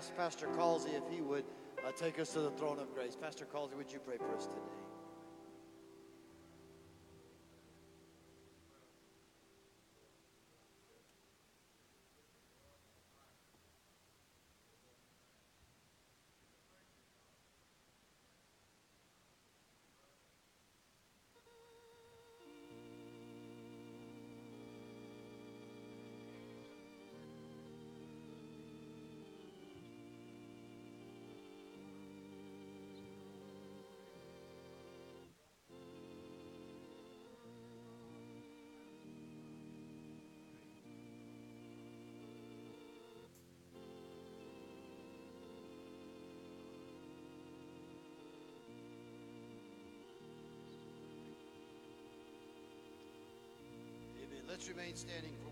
ask Pastor Causey if he would uh, take us to the throne of grace. Pastor Causey, would you pray for us today? Let's remain standing for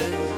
eyes.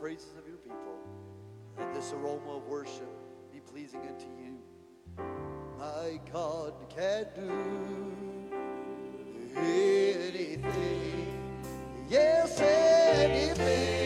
praises of your people. Let this aroma of worship be pleasing unto you. My God can do anything. Yes, anything.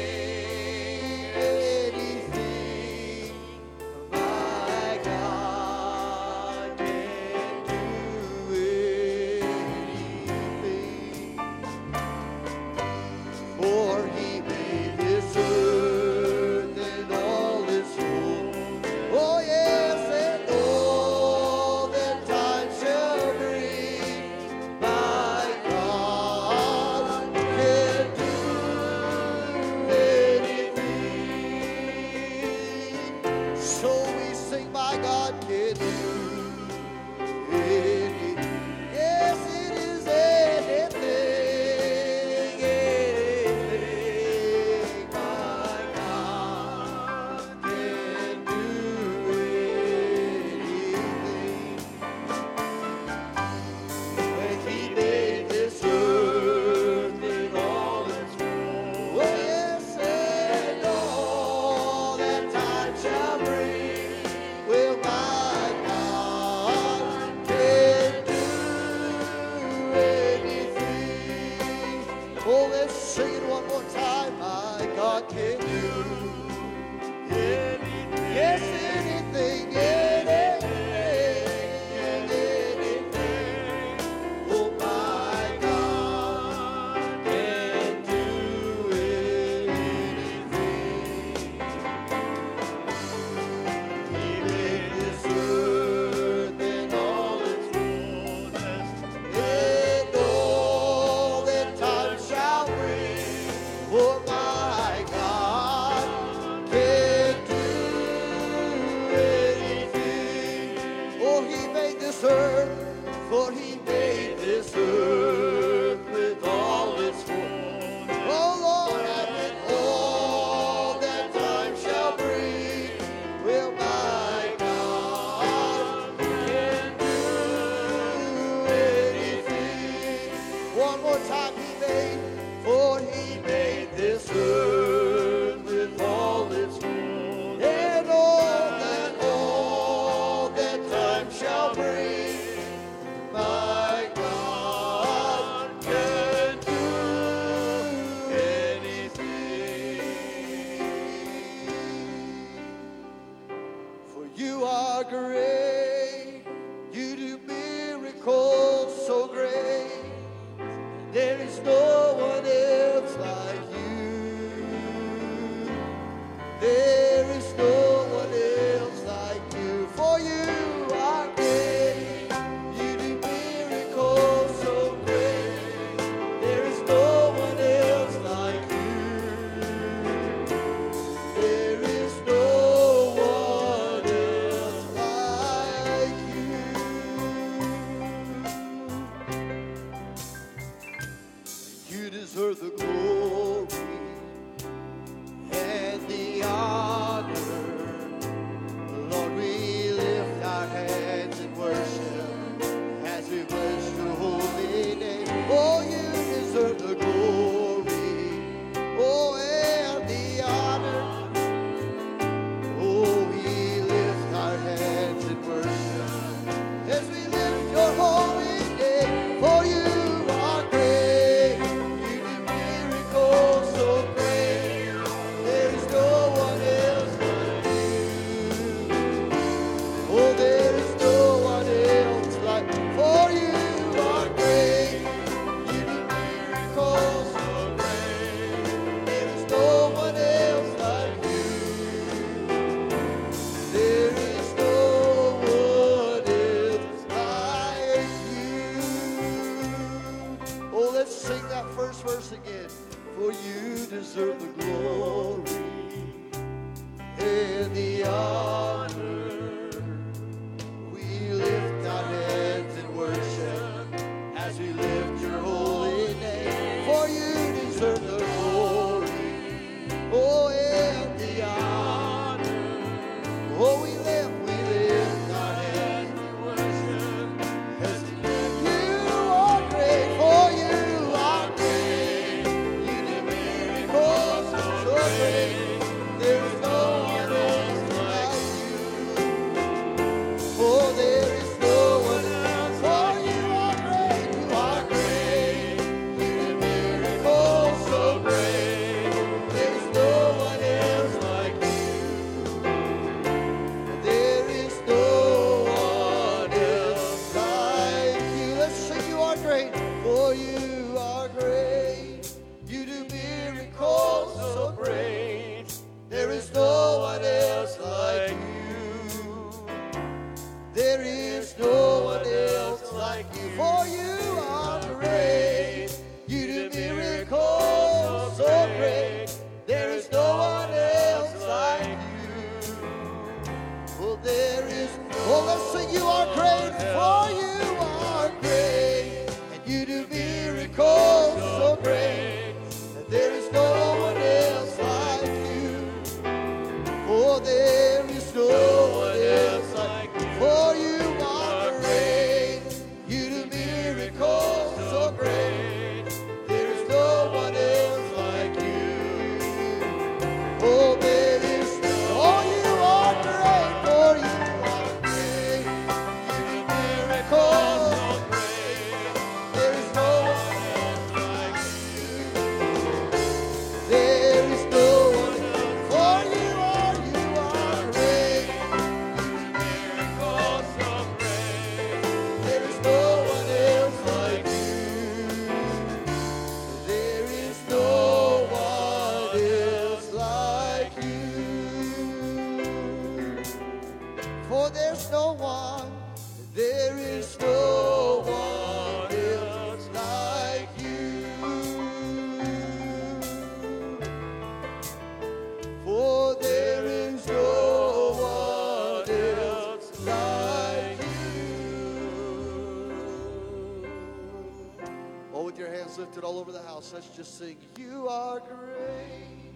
let's just sing, You are great,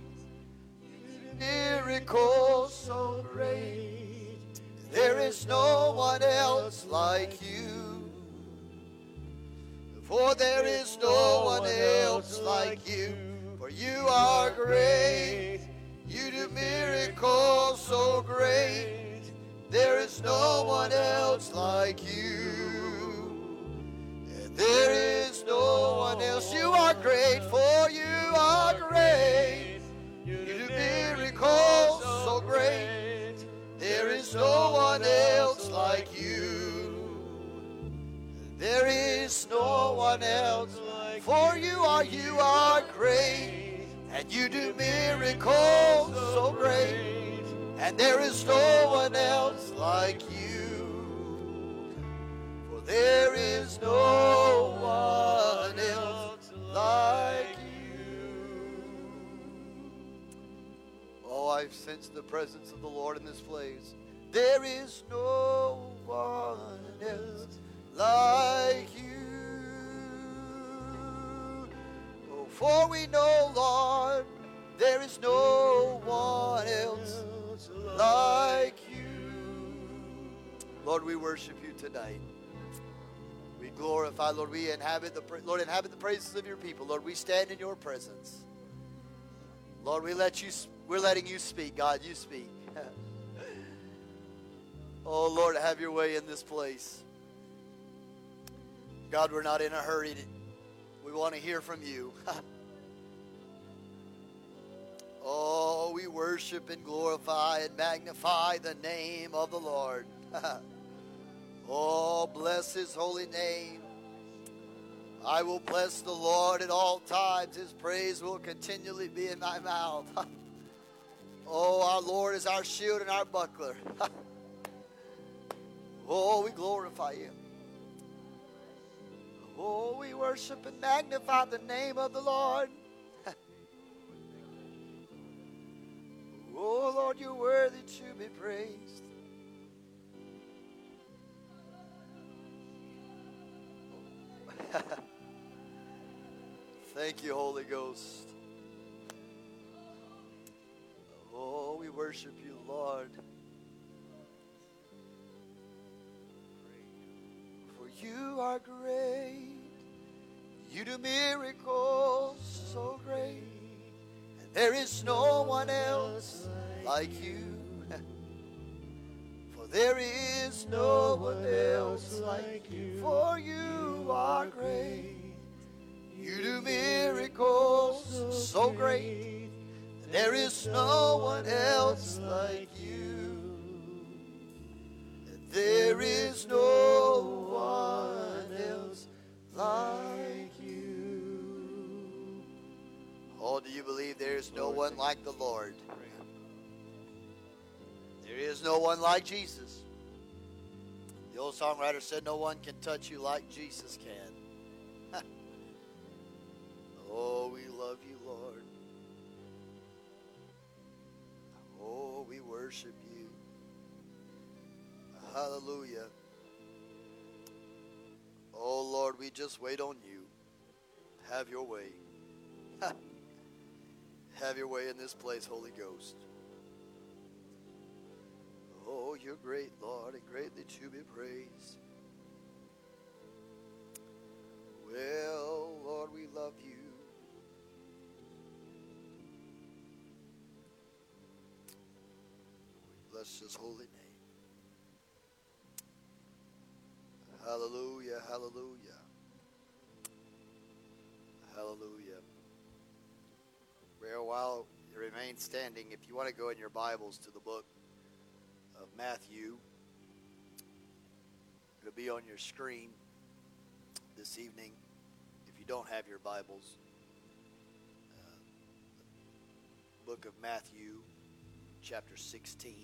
miracles so great. There is no one else like you. For there is no one else like you, for you are great. One else. For you are, you are great, and you do miracles so great, and there is no one else like you. For there is no one else like you. Oh, I've sensed the presence of the Lord in this place. There is no one else like you. For we know, Lord, there is no one else like you. Lord, we worship you tonight. We glorify, Lord. We inhabit the Lord inhabit the praises of your people. Lord, we stand in your presence. Lord, we let you. We're letting you speak, God. You speak. oh Lord, have your way in this place. God, we're not in a hurry. We want to hear from you. oh, we worship and glorify and magnify the name of the Lord. oh, bless his holy name. I will bless the Lord at all times. His praise will continually be in my mouth. oh, our Lord is our shield and our buckler. oh, we glorify you. Oh, we worship and magnify the name of the Lord. oh, Lord, you're worthy to be praised. Thank you, Holy Ghost. Oh, we worship you, Lord. For you are great. You do miracles so great. And there is no one else like you. For there is no one else like you. For you are great. You do miracles so great. There is no one else like you. There is no one else like Oh, do you believe there is no one like the Lord? There is no one like Jesus. The old songwriter said, No one can touch you like Jesus can. oh, we love you, Lord. Oh, we worship you. Hallelujah. Oh, Lord, we just wait on you. Have your way. Have your way in this place, Holy Ghost. Oh, you're great, Lord, and greatly to be praised. Well, Lord, we love you. Bless his holy name. Hallelujah, hallelujah. Hallelujah. Well, while you remain standing, if you want to go in your Bibles to the book of Matthew, it'll be on your screen this evening if you don't have your Bibles. Uh, book of Matthew, chapter 16.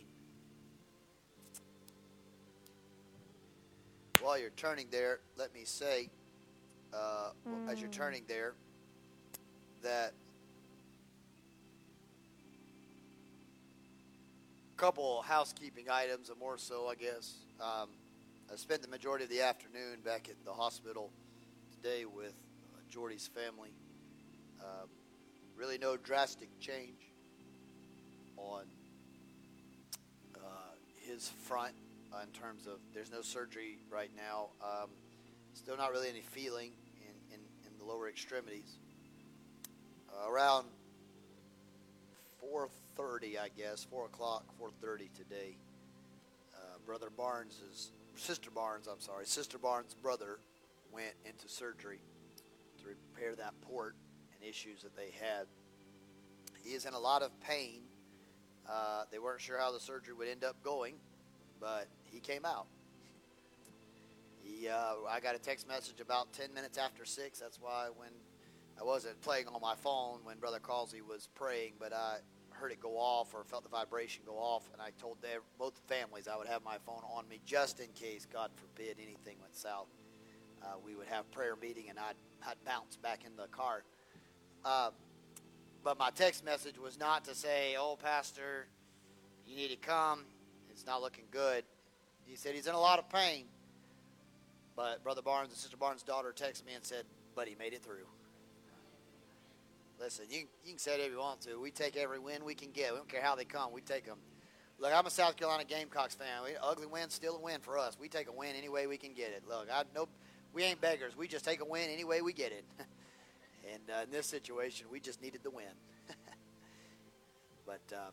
While you're turning there, let me say, uh, as you're turning there, that a couple housekeeping items, and more so, I guess. Um, I spent the majority of the afternoon back at the hospital today with uh, Jordy's family. Um, really, no drastic change on uh, his front uh, in terms of there's no surgery right now. Um, still not really any feeling in, in, in the lower extremities. Around 4.30, I guess, 4 o'clock, 4.30 today, uh, Brother Barnes's, Sister Barnes, I'm sorry, Sister Barnes' brother went into surgery to repair that port and issues that they had. He is in a lot of pain. Uh, they weren't sure how the surgery would end up going, but he came out. He, uh, I got a text message about 10 minutes after 6. That's why when I wasn't playing on my phone when Brother Causey was praying, but I heard it go off or felt the vibration go off, and I told their, both families I would have my phone on me just in case, God forbid, anything went south. Uh, we would have prayer meeting, and I'd, I'd bounce back in the car. Uh, but my text message was not to say, "Oh, Pastor, you need to come. It's not looking good." He said he's in a lot of pain. But Brother Barnes and Sister Barnes' daughter texted me and said, "But he made it through." Listen, you, you can say if you want to. We take every win we can get. We don't care how they come. We take them. Look, I'm a South Carolina Gamecocks fan. We, ugly win's still a win for us. We take a win any way we can get it. Look, I know we ain't beggars. We just take a win any way we get it. and uh, in this situation, we just needed the win. but uh,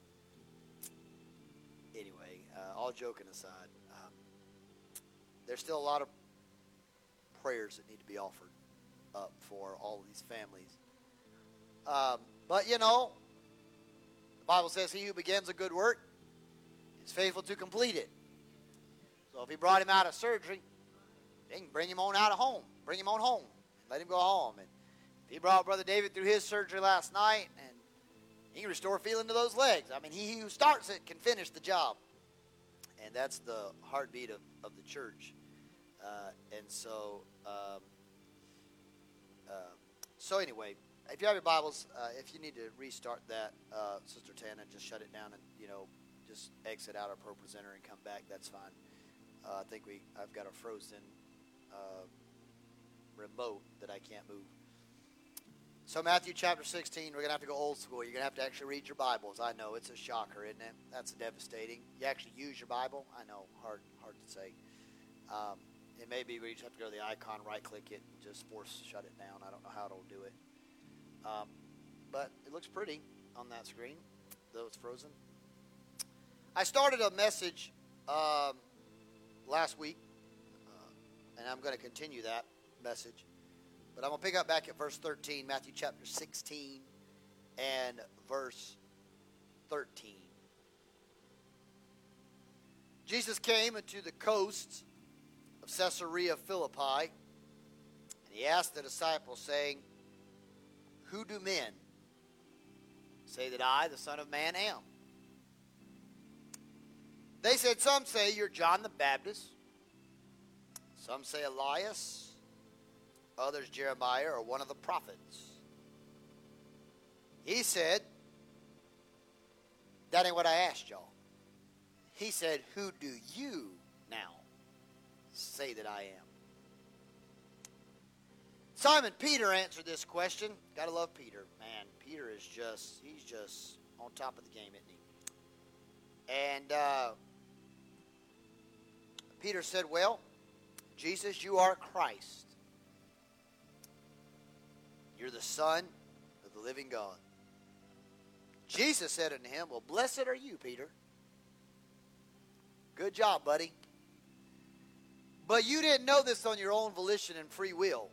anyway, uh, all joking aside, um, there's still a lot of prayers that need to be offered up for all of these families um, but you know, the Bible says, "He who begins a good work is faithful to complete it." So if he brought him out of surgery, they can bring him on out of home, bring him on home, let him go home. And he brought Brother David through his surgery last night, and he can restore feeling to those legs. I mean, he who starts it can finish the job, and that's the heartbeat of, of the church. Uh, and so, um, uh, so anyway, if you have your Bibles, uh, if you need to restart that, uh, Sister Tana, just shut it down and you know just exit out our ProPresenter and come back. That's fine. Uh, I think we I've got a frozen uh, remote that I can't move. So Matthew chapter 16, we're gonna have to go old school. You're gonna have to actually read your Bibles. I know it's a shocker, isn't it? That's devastating. You actually use your Bible. I know, hard hard to say. Um, it may be we just have to go to the icon, right click it, and just force shut it down. I don't know how it'll do it. Um, but it looks pretty on that screen, though it's frozen. I started a message um, last week, uh, and I'm going to continue that message. But I'm going to pick up back at verse 13, Matthew chapter 16 and verse 13. Jesus came into the coasts of Caesarea Philippi, and he asked the disciples, saying, who do men say that I, the Son of Man, am? They said, Some say you're John the Baptist, some say Elias, others Jeremiah or one of the prophets. He said, That ain't what I asked y'all. He said, Who do you now say that I am? Simon Peter answered this question. Gotta love Peter. Man, Peter is just, he's just on top of the game, isn't he? And uh, Peter said, Well, Jesus, you are Christ. You're the Son of the living God. Jesus said unto him, Well, blessed are you, Peter. Good job, buddy. But you didn't know this on your own volition and free will.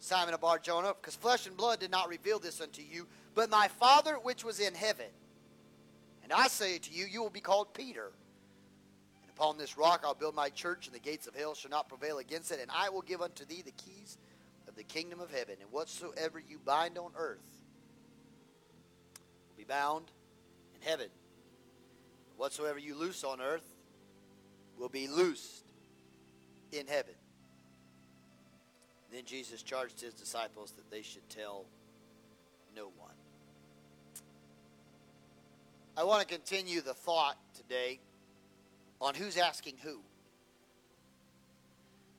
Simon of Barjona, because flesh and blood did not reveal this unto you, but my Father which was in heaven. And I say to you, you will be called Peter. And upon this rock I'll build my church, and the gates of hell shall not prevail against it. And I will give unto thee the keys of the kingdom of heaven. And whatsoever you bind on earth will be bound in heaven. Whatsoever you loose on earth will be loosed in heaven. Then Jesus charged his disciples that they should tell no one. I want to continue the thought today on who's asking who.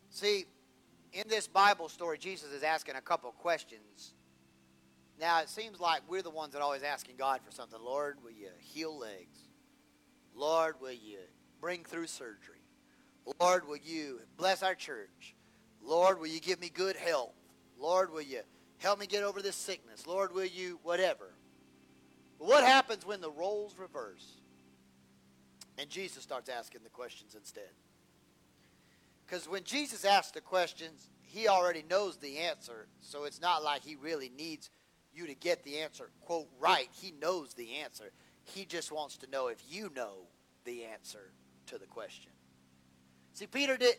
See, in this Bible story, Jesus is asking a couple questions. Now, it seems like we're the ones that are always asking God for something. Lord, will you heal legs? Lord, will you bring through surgery? Lord, will you bless our church? Lord, will you give me good health? Lord, will you help me get over this sickness? Lord, will you whatever? But what happens when the roles reverse? And Jesus starts asking the questions instead. Because when Jesus asks the questions, he already knows the answer. So it's not like he really needs you to get the answer, quote, right. He knows the answer. He just wants to know if you know the answer to the question. See, Peter did,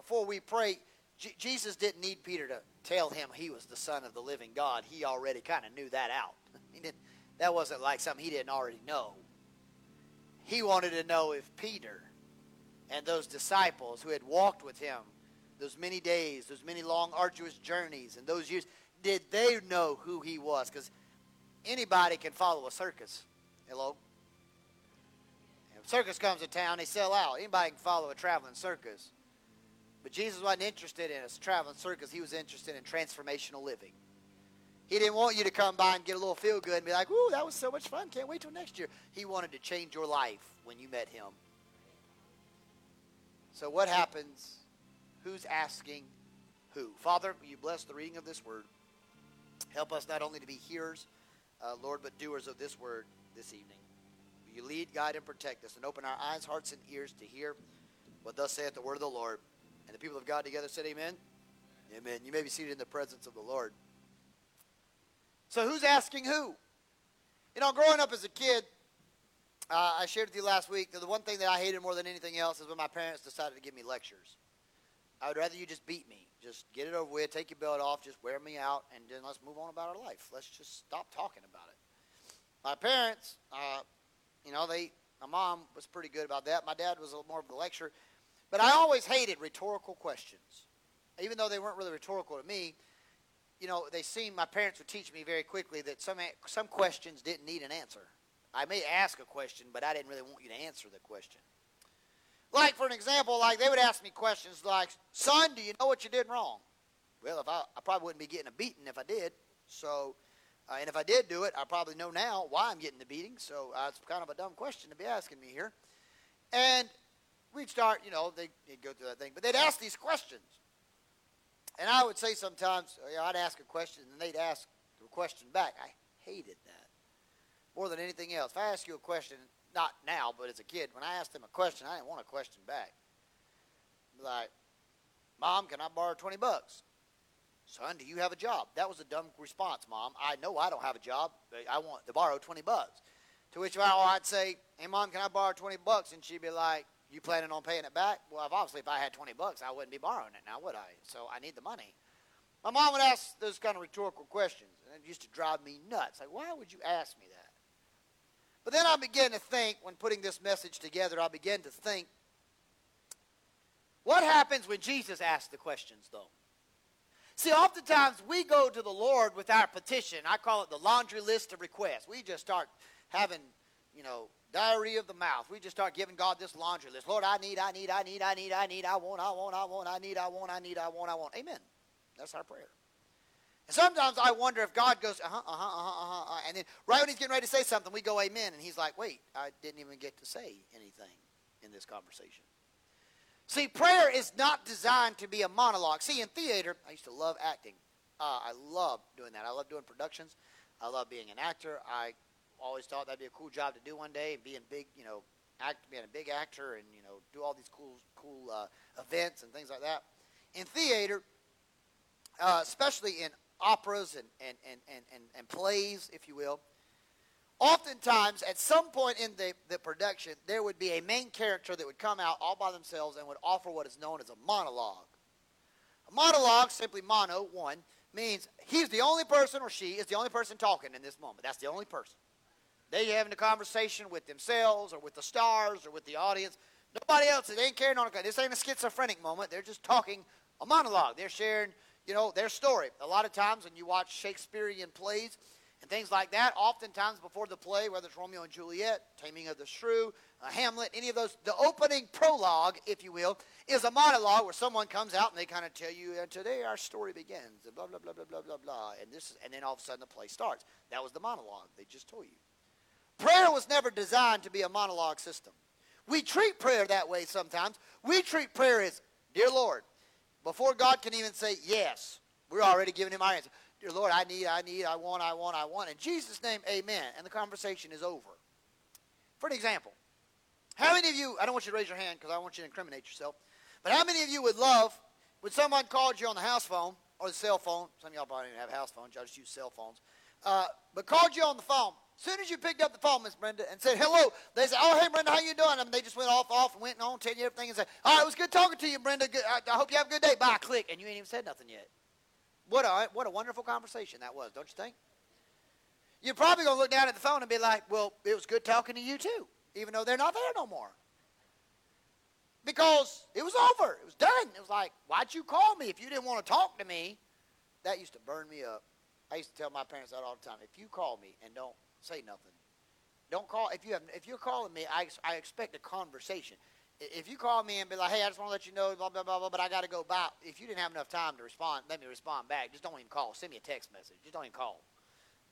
before we pray, J- Jesus didn't need Peter to tell him he was the Son of the living God. He already kind of knew that out. He didn't, that wasn't like something he didn't already know. He wanted to know if Peter and those disciples who had walked with him those many days, those many long, arduous journeys, and those years, did they know who he was? Because anybody can follow a circus. Hello? If circus comes to town, they sell out. Anybody can follow a traveling circus. But Jesus wasn't interested in us traveling circus. He was interested in transformational living. He didn't want you to come by and get a little feel good and be like, ooh, that was so much fun. Can't wait till next year. He wanted to change your life when you met him. So what happens? Who's asking who? Father, you bless the reading of this word? Help us not only to be hearers, uh, Lord, but doers of this word this evening. Will you lead, guide, and protect us and open our eyes, hearts, and ears to hear what thus saith the word of the Lord. And the people of God together said, Amen. Amen. You may be seated in the presence of the Lord. So, who's asking who? You know, growing up as a kid, uh, I shared with you last week that the one thing that I hated more than anything else is when my parents decided to give me lectures. I would rather you just beat me. Just get it over with, take your belt off, just wear me out, and then let's move on about our life. Let's just stop talking about it. My parents, uh, you know, they, my mom was pretty good about that. My dad was a little more of the lecturer. But I always hated rhetorical questions. Even though they weren't really rhetorical to me, you know, they seemed, my parents would teach me very quickly that some, some questions didn't need an answer. I may ask a question, but I didn't really want you to answer the question. Like, for an example, like they would ask me questions like, son, do you know what you did wrong? Well, if I, I probably wouldn't be getting a beating if I did. So, uh, and if I did do it, I probably know now why I'm getting the beating. So uh, it's kind of a dumb question to be asking me here. And we'd start, you know, they, would go through that thing. But they'd ask these questions. And I would say sometimes, you know, I'd ask a question and they'd ask the question back. I hated that more than anything else. If I ask you a question, not now, but as a kid, when I asked them a question, I didn't want a question back. Like, Mom, can I borrow 20 bucks? Son, do you have a job? That was a dumb response, Mom. I know I don't have a job, but I want to borrow 20 bucks. To which I'd say, Hey, Mom, can I borrow 20 bucks? And she'd be like, You planning on paying it back? Well, obviously, if I had 20 bucks, I wouldn't be borrowing it now, would I? So I need the money. My mom would ask those kind of rhetorical questions, and it used to drive me nuts. Like, why would you ask me that? But then I began to think, when putting this message together, I began to think, what happens when Jesus asks the questions, though? See, oftentimes we go to the Lord with our petition. I call it the laundry list of requests. We just start having, you know, diarrhea of the mouth. We just start giving God this laundry list. Lord, I need, I need, I need, I need, I need, I want, I want, I want, I need, I want, I need, I want, I want. Amen. That's our prayer. And sometimes I wonder if God goes, uh huh, uh huh, uh huh, uh huh. And then right when he's getting ready to say something, we go, amen. And he's like, wait, I didn't even get to say anything in this conversation. See, prayer is not designed to be a monologue. See, in theater, I used to love acting. Uh, I love doing that. I love doing productions. I love being an actor. I always thought that'd be a cool job to do one day, being big, you know, act, being a big actor, and you know, do all these cool, cool uh, events and things like that. In theater, uh, especially in operas and, and, and, and, and, and plays, if you will, oftentimes at some point in the, the production, there would be a main character that would come out all by themselves and would offer what is known as a monologue. A monologue, simply mono, one, means he's the only person or she is the only person talking in this moment. That's the only person. They having a conversation with themselves or with the stars or with the audience. Nobody else. They ain't carrying on. A, this ain't a schizophrenic moment. They're just talking a monologue. They're sharing you know, their story. A lot of times when you watch Shakespearean plays and things like that, oftentimes before the play, whether it's Romeo and Juliet, Taming of the Shrew, uh, Hamlet, any of those, the opening prologue, if you will, is a monologue where someone comes out and they kind of tell you, and today our story begins, blah, blah, blah, blah, blah, blah, blah. And, this, and then all of a sudden the play starts. That was the monologue they just told you. Prayer was never designed to be a monologue system. We treat prayer that way sometimes. We treat prayer as, Dear Lord, before God can even say yes, we're already giving him our answer. Dear Lord, I need, I need, I want, I want, I want. In Jesus' name, amen. And the conversation is over. For an example, how many of you, I don't want you to raise your hand because I want you to incriminate yourself, but how many of you would love when someone called you on the house phone or the cell phone? Some of y'all probably don't even have house phones, y'all just use cell phones. Uh, but called you on the phone soon as you picked up the phone, Miss Brenda, and said hello, they said, "Oh, hey, Brenda, how you doing?" I and they just went off, off, and went on, telling you everything, and said, "All right, it was good talking to you, Brenda. Good, I, I hope you have a good day." Bye. Click, and you ain't even said nothing yet. What a what a wonderful conversation that was, don't you think? You're probably gonna look down at the phone and be like, "Well, it was good talking to you too," even though they're not there no more. Because it was over. It was done. It was like, why'd you call me if you didn't want to talk to me? That used to burn me up. I used to tell my parents that all the time. If you call me and don't say nothing, don't call. If you have, if you're calling me, I, I expect a conversation. If you call me and be like, hey, I just want to let you know, blah, blah, blah, blah, but I got to go by. If you didn't have enough time to respond, let me respond back. Just don't even call. Send me a text message. Just don't even call.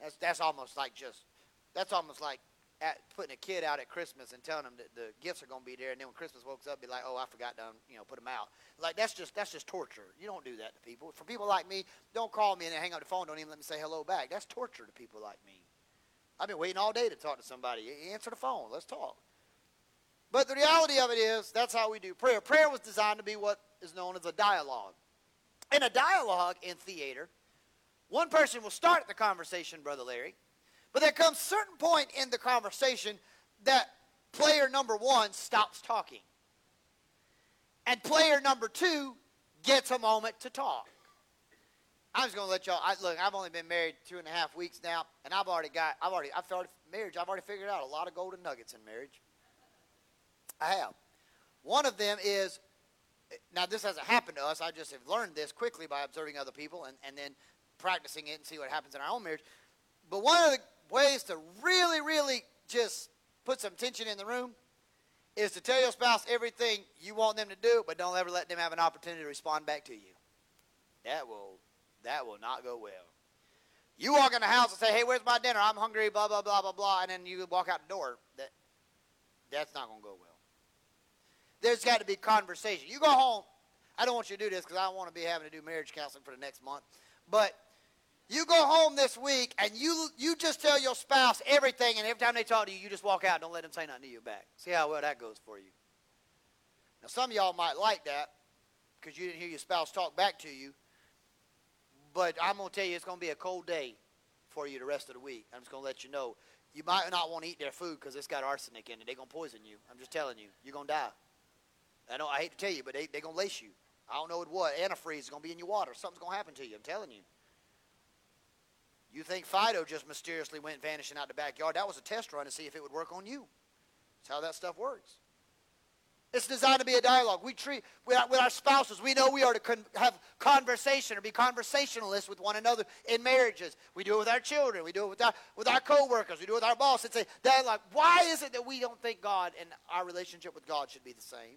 That's, that's almost like just, that's almost like at putting a kid out at Christmas and telling them that the gifts are going to be there, and then when Christmas wakes up, be like, "Oh, I forgot to, you know, put them out." Like that's just that's just torture. You don't do that to people. For people like me, don't call me and hang up the phone. Don't even let me say hello back. That's torture to people like me. I've been waiting all day to talk to somebody. Answer the phone. Let's talk. But the reality of it is, that's how we do prayer. Prayer was designed to be what is known as a dialogue. In a dialogue in theater, one person will start the conversation, Brother Larry but there comes a certain point in the conversation that player number one stops talking. And player number two gets a moment to talk. I'm just going to let y'all. I, look, I've only been married two and a half weeks now, and I've already got. I've already. I've already marriage. I've already figured out a lot of golden nuggets in marriage. I have. One of them is. Now this hasn't happened to us. I just have learned this quickly by observing other people and, and then practicing it and see what happens in our own marriage. But one of the ways to really, really just put some tension in the room is to tell your spouse everything you want them to do, but don't ever let them have an opportunity to respond back to you. That will that will not go well. You walk in the house and say, "Hey, where's my dinner? I'm hungry." Blah blah blah blah blah, and then you walk out the door. That that's not going to go well. There's got to be conversation. You go home. I don't want you to do this because I don't want to be having to do marriage counseling for the next month. But you go home this week and you you just tell your spouse everything, and every time they talk to you, you just walk out. Don't let them say nothing to you back. See how well that goes for you. Now, some of y'all might like that because you didn't hear your spouse talk back to you. But I'm going to tell you, it's going to be a cold day for you the rest of the week. I'm just going to let you know. You might not want to eat their food because it's got arsenic in it. They're going to poison you. I'm just telling you. You're going to die. I know I hate to tell you, but they, they're going to lace you. I don't know what. Antifreeze is going to be in your water. Something's going to happen to you. I'm telling you. You think Fido just mysteriously went vanishing out the backyard. That was a test run to see if it would work on you. That's how that stuff works. It's designed to be a dialogue. We treat with our, with our spouses. We know we are to con- have conversation or be conversationalists with one another in marriages. We do it with our children. We do it with our with our coworkers. We do it with our boss. It's a dialogue. Why is it that we don't think God and our relationship with God should be the same?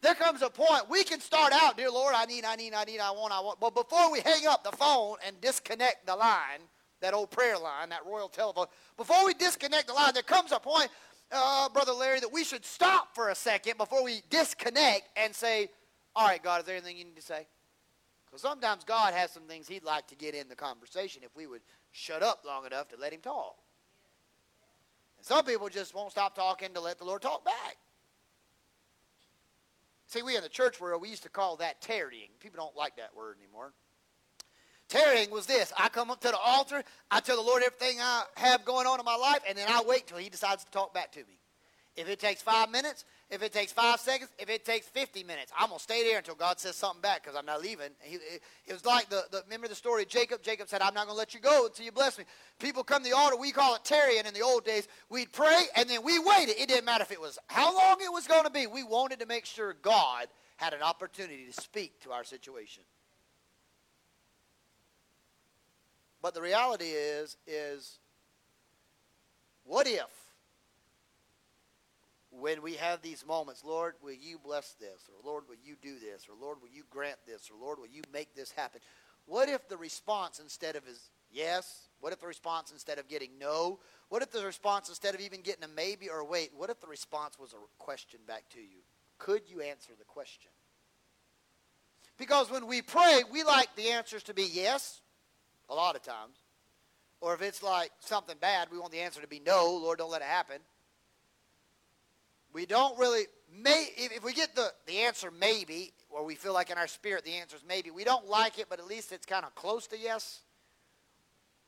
There comes a point we can start out, dear Lord, I need, I need, I need, I want, I want. But before we hang up the phone and disconnect the line, that old prayer line, that royal telephone, before we disconnect the line, there comes a point, uh, Brother Larry, that we should stop for a second before we disconnect and say, All right, God, is there anything you need to say? Because sometimes God has some things He'd like to get in the conversation if we would shut up long enough to let Him talk. And some people just won't stop talking to let the Lord talk back. See, we in the church world, we used to call that tarrying. People don't like that word anymore. Tarrying was this I come up to the altar, I tell the Lord everything I have going on in my life, and then I wait till He decides to talk back to me. If it takes five minutes, if it takes five seconds, if it takes 50 minutes, I'm going to stay there until God says something back because I'm not leaving. He, it, it, was like the, the, remember the story of Jacob? Jacob said, I'm not going to let you go until you bless me. People come to the altar, we call it tarrying in the old days. We'd pray and then we waited. It didn't matter if it was how long it was going to be. We wanted to make sure God had an opportunity to speak to our situation. But the reality is, is what if when we have these moments, Lord, will you bless this? Or Lord, will you do this? Or Lord, will you grant this? Or Lord, will you make this happen? What if the response instead of is yes? What if the response instead of getting no? What if the response instead of even getting a maybe or a wait? What if the response was a question back to you? Could you answer the question? Because when we pray, we like the answers to be yes, a lot of times. Or if it's like something bad, we want the answer to be no, Lord, don't let it happen we don't really may if we get the, the answer maybe or we feel like in our spirit the answer is maybe we don't like it but at least it's kind of close to yes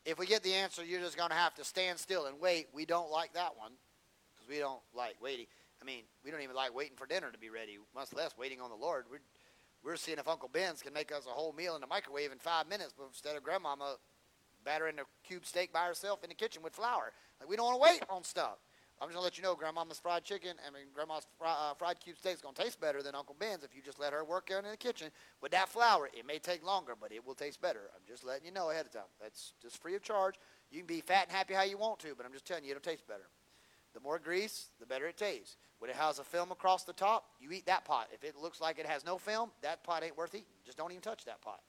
If we get the answer, you're just going to have to stand still and wait. We don't like that one because we don't like waiting. I mean, we don't even like waiting for dinner to be ready, much less waiting on the Lord. We're, we're seeing if Uncle Ben's can make us a whole meal in the microwave in five minutes, but instead of Grandmama battering a cube steak by herself in the kitchen with flour. Like, we don't want to wait on stuff. I'm just to let you know, Grandmama's fried chicken, I mean, Grandma's fry, uh, fried cube steak is to taste better than Uncle Ben's if you just let her work out in the kitchen with that flour. It may take longer, but it will taste better. I'm just letting you know ahead of time. That's just free of charge. You can be fat and happy how you want to, but I'm just telling you, it'll taste better. The more grease, the better it tastes. When it has a film across the top, you eat that pot. If it looks like it has no film, that pot ain't worth eating. Just don't even touch that pot.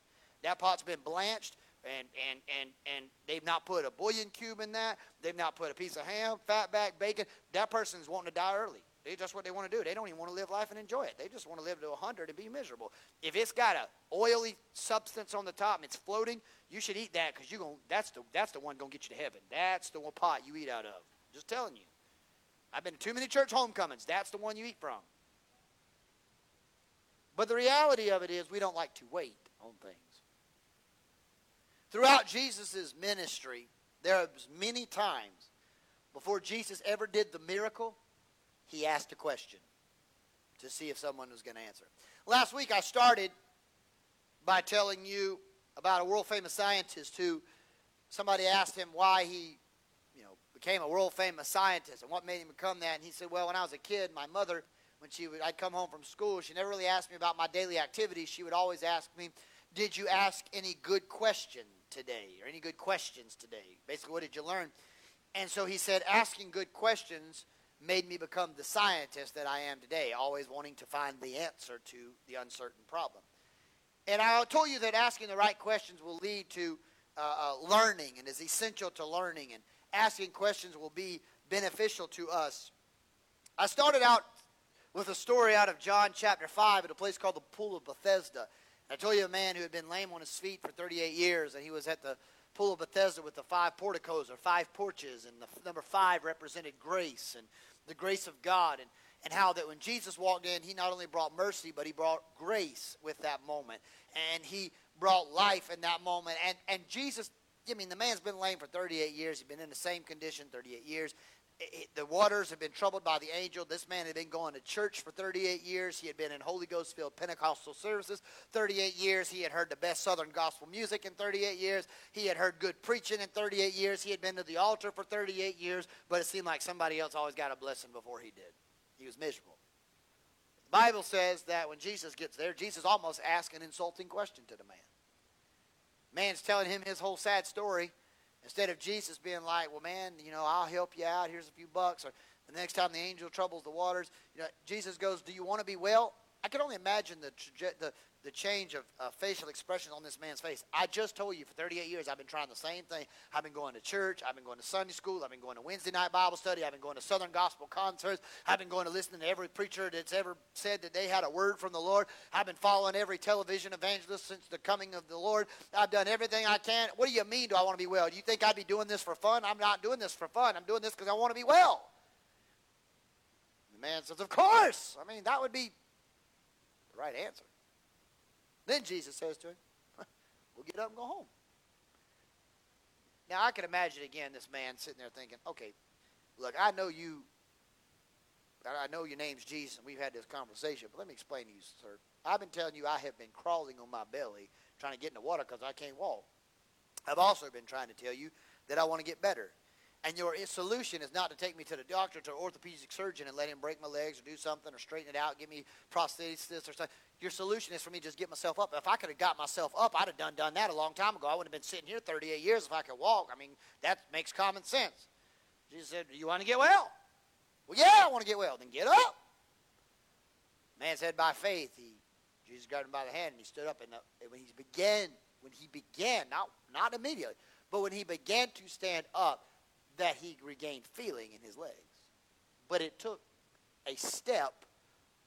That pot's been blanched and and and and they've not put a bouillon cube in that. They've not put a piece of ham, fat back, bacon. That person's wanting to die early. They just what they want to do. They don't even want to live life and enjoy it. They just want to live to 100 and be miserable. If it's got a oily substance on the top and it's floating, you should eat that because you going that's the that's the one gonna get you to heaven. That's the one pot you eat out of. Just telling you. I've been to too many church homecomings. That's the one you eat from. But the reality of it is we don't like to wait on things. Throughout Jesus' ministry, there was many times before Jesus ever did the miracle, he asked a question to see if someone was going to answer. Last week I started by telling you about a world famous scientist who somebody asked him why he, became a world famous scientist and what made him become that. And he said, "Well, when I was a kid, my mother, when she would, I'd come home from school, she never really asked me about my daily activities. She would always ask me, "Did you ask any good question today or any good questions today? Basically, what did you learn? And so he said, asking good questions made me become the scientist that I am today, always wanting to find the answer to the uncertain problem. And I told you that asking the right questions will lead to uh, uh, learning and is essential to learning, and asking questions will be beneficial to us. I started out with a story out of John chapter 5 at a place called the Pool of Bethesda. I told you a man who had been lame on his feet for 38 years, and he was at the pool of Bethesda with the five porticos or five porches, and the number five represented grace and the grace of God, and, and how that when Jesus walked in, he not only brought mercy, but he brought grace with that moment, and he brought life in that moment. And, and Jesus, I mean, the man's been lame for 38 years. He's been in the same condition 38 years it, the waters have been troubled by the angel. This man had been going to church for 38 years. He had been in Holy Ghost filled Pentecostal services 38 years. He had heard the best Southern gospel music in 38 years. He had heard good preaching in 38 years. He had been to the altar for 38 years, but it seemed like somebody else always got a blessing before he did. He was miserable. The Bible says that when Jesus gets there, Jesus almost asks an insulting question to the man. Man's telling him his whole sad story. Instead of Jesus being like, well, man, you know, I'll help you out. Here's a few bucks. Or the next time the angel troubles the waters, you know, Jesus goes, do you want to be well? I can only imagine the, the, the change of uh, facial expression on this man's face. I just told you for 38 years I've been trying the same thing. I've been going to church. I've been going to Sunday school. I've been going to Wednesday night Bible study. I've been going to Southern Gospel concerts. I've been going to listening to every preacher that's ever said that they had a word from the Lord. I've been following every television evangelist since the coming of the Lord. I've done everything I can. What do you mean, do I want to be well? Do you think I'd be doing this for fun? I'm not doing this for fun. I'm doing this because I want to be well. The man says, Of course. I mean, that would be the right answer. Then Jesus says to him, We'll get up and go home. Now, I can imagine again this man sitting there thinking, okay, look, I know you, I know your name's Jesus, and we've had this conversation, but let me explain to you, sir. I've been telling you I have been crawling on my belly trying to get in the water because I can't walk. I've also been trying to tell you that I want to get better. And your solution is not to take me to the doctor, to an orthopedic surgeon, and let him break my legs or do something or straighten it out, give me prosthesis or something. Your solution is for me to just get myself up. If I could have got myself up, I'd have done done that a long time ago. I wouldn't have been sitting here 38 years if I could walk. I mean, that makes common sense. Jesus said, Do you want to get well? Well, yeah, I want to get well. Then get up. Man said, By faith, he Jesus grabbed him by the hand and he stood up. And, uh, the, when he began, when he began, not not immediately, but when he began to stand up, that he regained feeling in his legs. But it took a step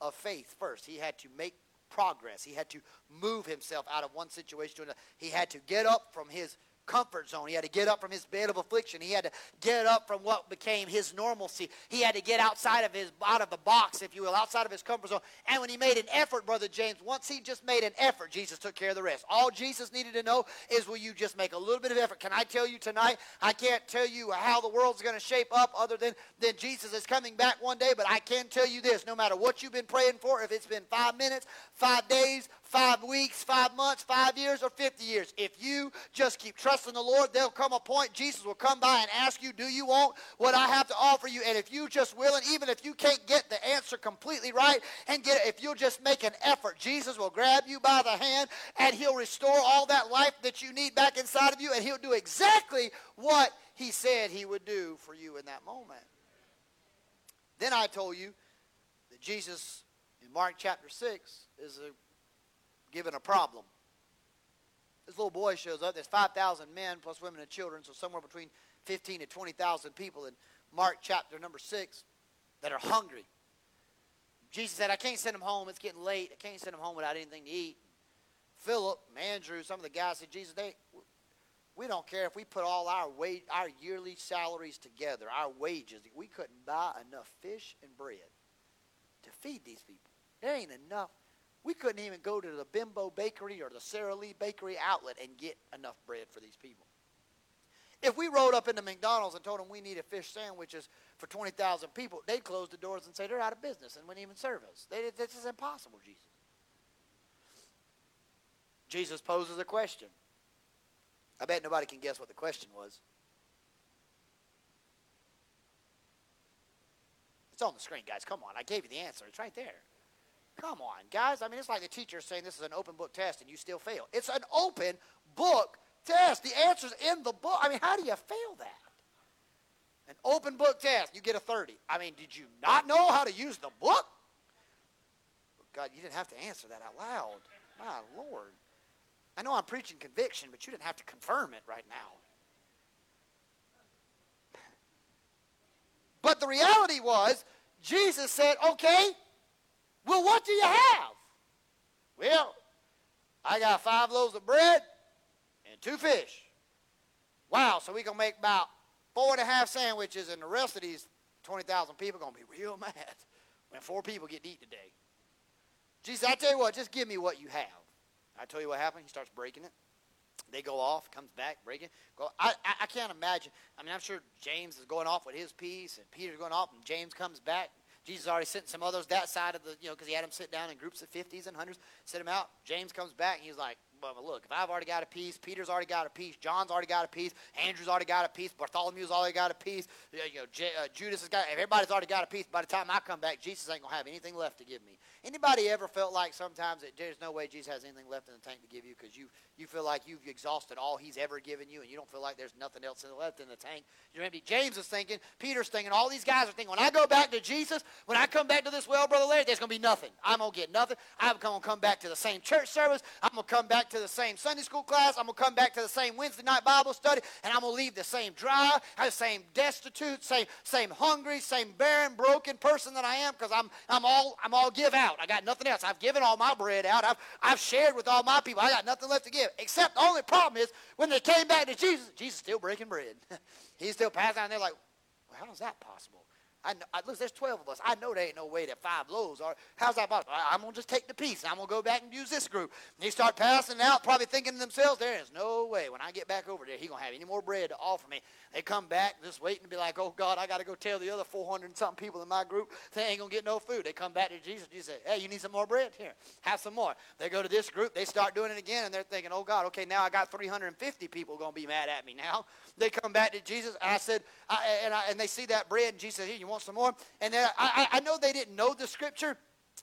of faith first. He had to make progress. He had to move himself out of one situation to another. He had to get up from his comfort zone. He had to get up from his bed of affliction. He had to get up from what became his normalcy. He had to get outside of his out of the box, if you will, outside of his comfort zone. And when he made an effort, brother James, once he just made an effort, Jesus took care of the rest. All Jesus needed to know is will you just make a little bit of effort? Can I tell you tonight? I can't tell you how the world's going to shape up other than than Jesus is coming back one day, but I can tell you this, no matter what you've been praying for, if it's been 5 minutes, 5 days, five weeks, five months, five years, or 50 years. If you just keep trusting the Lord, there'll come a point Jesus will come by and ask you, Do you want what I have to offer you? And if you just will, willing, even if you can't get the answer completely right and get it, if you'll just make an effort, Jesus will grab you by the hand and he'll restore all that life that you need back inside of you, and he'll do exactly what he said he would do for you in that moment. Then I told you that Jesus in Mark chapter 6 is a given a problem. This little boy shows up. There's 5,000 men plus women and children, so somewhere between 15 to 20,000 people in Mark chapter number 6 that are hungry. Jesus said, I can't send them home. It's getting late. I can't send them home without anything to eat. Philip, Andrew, some of the guys said, Jesus, they, we don't care if we put all our wage, our yearly salaries together, our wages. We couldn't buy enough fish and bread to feed these people. There ain't enough we couldn't even go to the Bimbo Bakery or the Sara Lee Bakery outlet and get enough bread for these people. If we rode up into McDonald's and told them we needed fish sandwiches for 20,000 people, they'd close the doors and say they're out of business and wouldn't even serve us. They, this is impossible, Jesus. Jesus poses a question. I bet nobody can guess what the question was. It's on the screen, guys. Come on. I gave you the answer. It's right there. Come on, guys. I mean, it's like the teacher saying this is an open book test and you still fail. It's an open book test. The answer's in the book. I mean, how do you fail that? An open book test, you get a 30. I mean, did you not know how to use the book? God, you didn't have to answer that out loud. My Lord. I know I'm preaching conviction, but you didn't have to confirm it right now. But the reality was, Jesus said, okay, well, what do you have? Well, I got five loaves of bread and two fish. Wow, so we going to make about four and a half sandwiches, and the rest of these 20,000 people are going to be real mad when four people get to eat today. Jesus, I tell you what, just give me what you have. I tell you what happened. He starts breaking it. They go off, comes back, breaking. Go. I, I, I can't imagine. I mean, I'm sure James is going off with his piece, and Peter's going off, and James comes back. Jesus already sent some others that side of the, you know, because he had them sit down in groups of 50s and 100s, sit them out. James comes back and he's like, look, if I've already got a piece, Peter's already got a piece, John's already got a piece, Andrew's already got a piece, Bartholomew's already got a piece, you know, J, uh, Judas has got, everybody's already got a piece. By the time I come back, Jesus ain't going to have anything left to give me. Anybody ever felt like sometimes that there's no way Jesus has anything left in the tank to give you because you, you feel like you've exhausted all he's ever given you and you don't feel like there's nothing else left in the tank? You're know, James is thinking, Peter's thinking, all these guys are thinking, when I go back to Jesus, when I come back to this well, Brother Larry, there's going to be nothing. I'm going to get nothing. I'm going to come back to the same church service. I'm going to come back to the same Sunday school class. I'm going to come back to the same Wednesday night Bible study, and I'm going to leave the same dry, the same destitute, same, same hungry, same barren, broken person that I am because I'm, I'm, all, I'm all give out. I got nothing else. I've given all my bread out. I've, I've shared with all my people. I got nothing left to give. Except the only problem is when they came back to Jesus, Jesus still breaking bread. He's still passing out, and they're like, well, how is that possible? I, know, I look, there's 12 of us. I know there ain't no way that five loaves are. How's that possible? I, am going to just take the piece. I'm going to go back and use this group. And they start passing out, probably thinking to themselves, there is no way when I get back over there, he going to have any more bread to offer me. They come back just waiting to be like, oh, God, I got to go tell the other 400 and something people in my group they ain't going to get no food. They come back to Jesus. Jesus say, hey, you need some more bread? Here, have some more. They go to this group. They start doing it again, and they're thinking, oh, God, okay, now I got 350 people going to be mad at me now. They come back to Jesus. I said, I, and, I, and they see that bread, and Jesus said, you want some more? And I, I know they didn't know the scripture,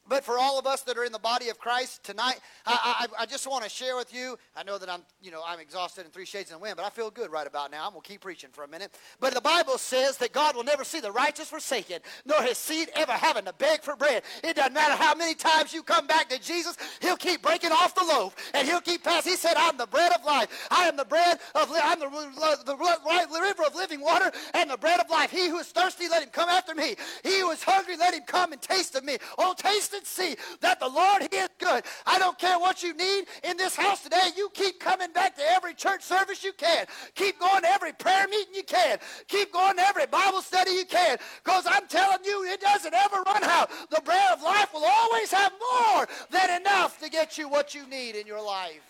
but for all of us that are in the body of Christ tonight, I, I, I, just want to share with you. I know that I'm, you know, I'm exhausted in three shades of the wind, but I feel good right about now. I'm gonna keep preaching for a minute. But the Bible says that God will never see the righteous forsaken, nor his seed ever having to beg for bread. It doesn't matter how many times you come back to Jesus, He'll keep breaking off the loaf, and He'll keep passing. He said, "I'm the bread of life. I am the bread of. I'm the, the, the river of living water, and the bread of life. He who is thirsty, let him come after me. He who is hungry, let him come and taste of me. Oh, taste taste and see that the Lord, He is good. I don't care what you need in this house today. You keep coming back to every church service you can. Keep going to every prayer meeting you can. Keep going to every Bible study you can. Because I'm telling you, it doesn't ever run out. The bread of life will always have more than enough to get you what you need in your life.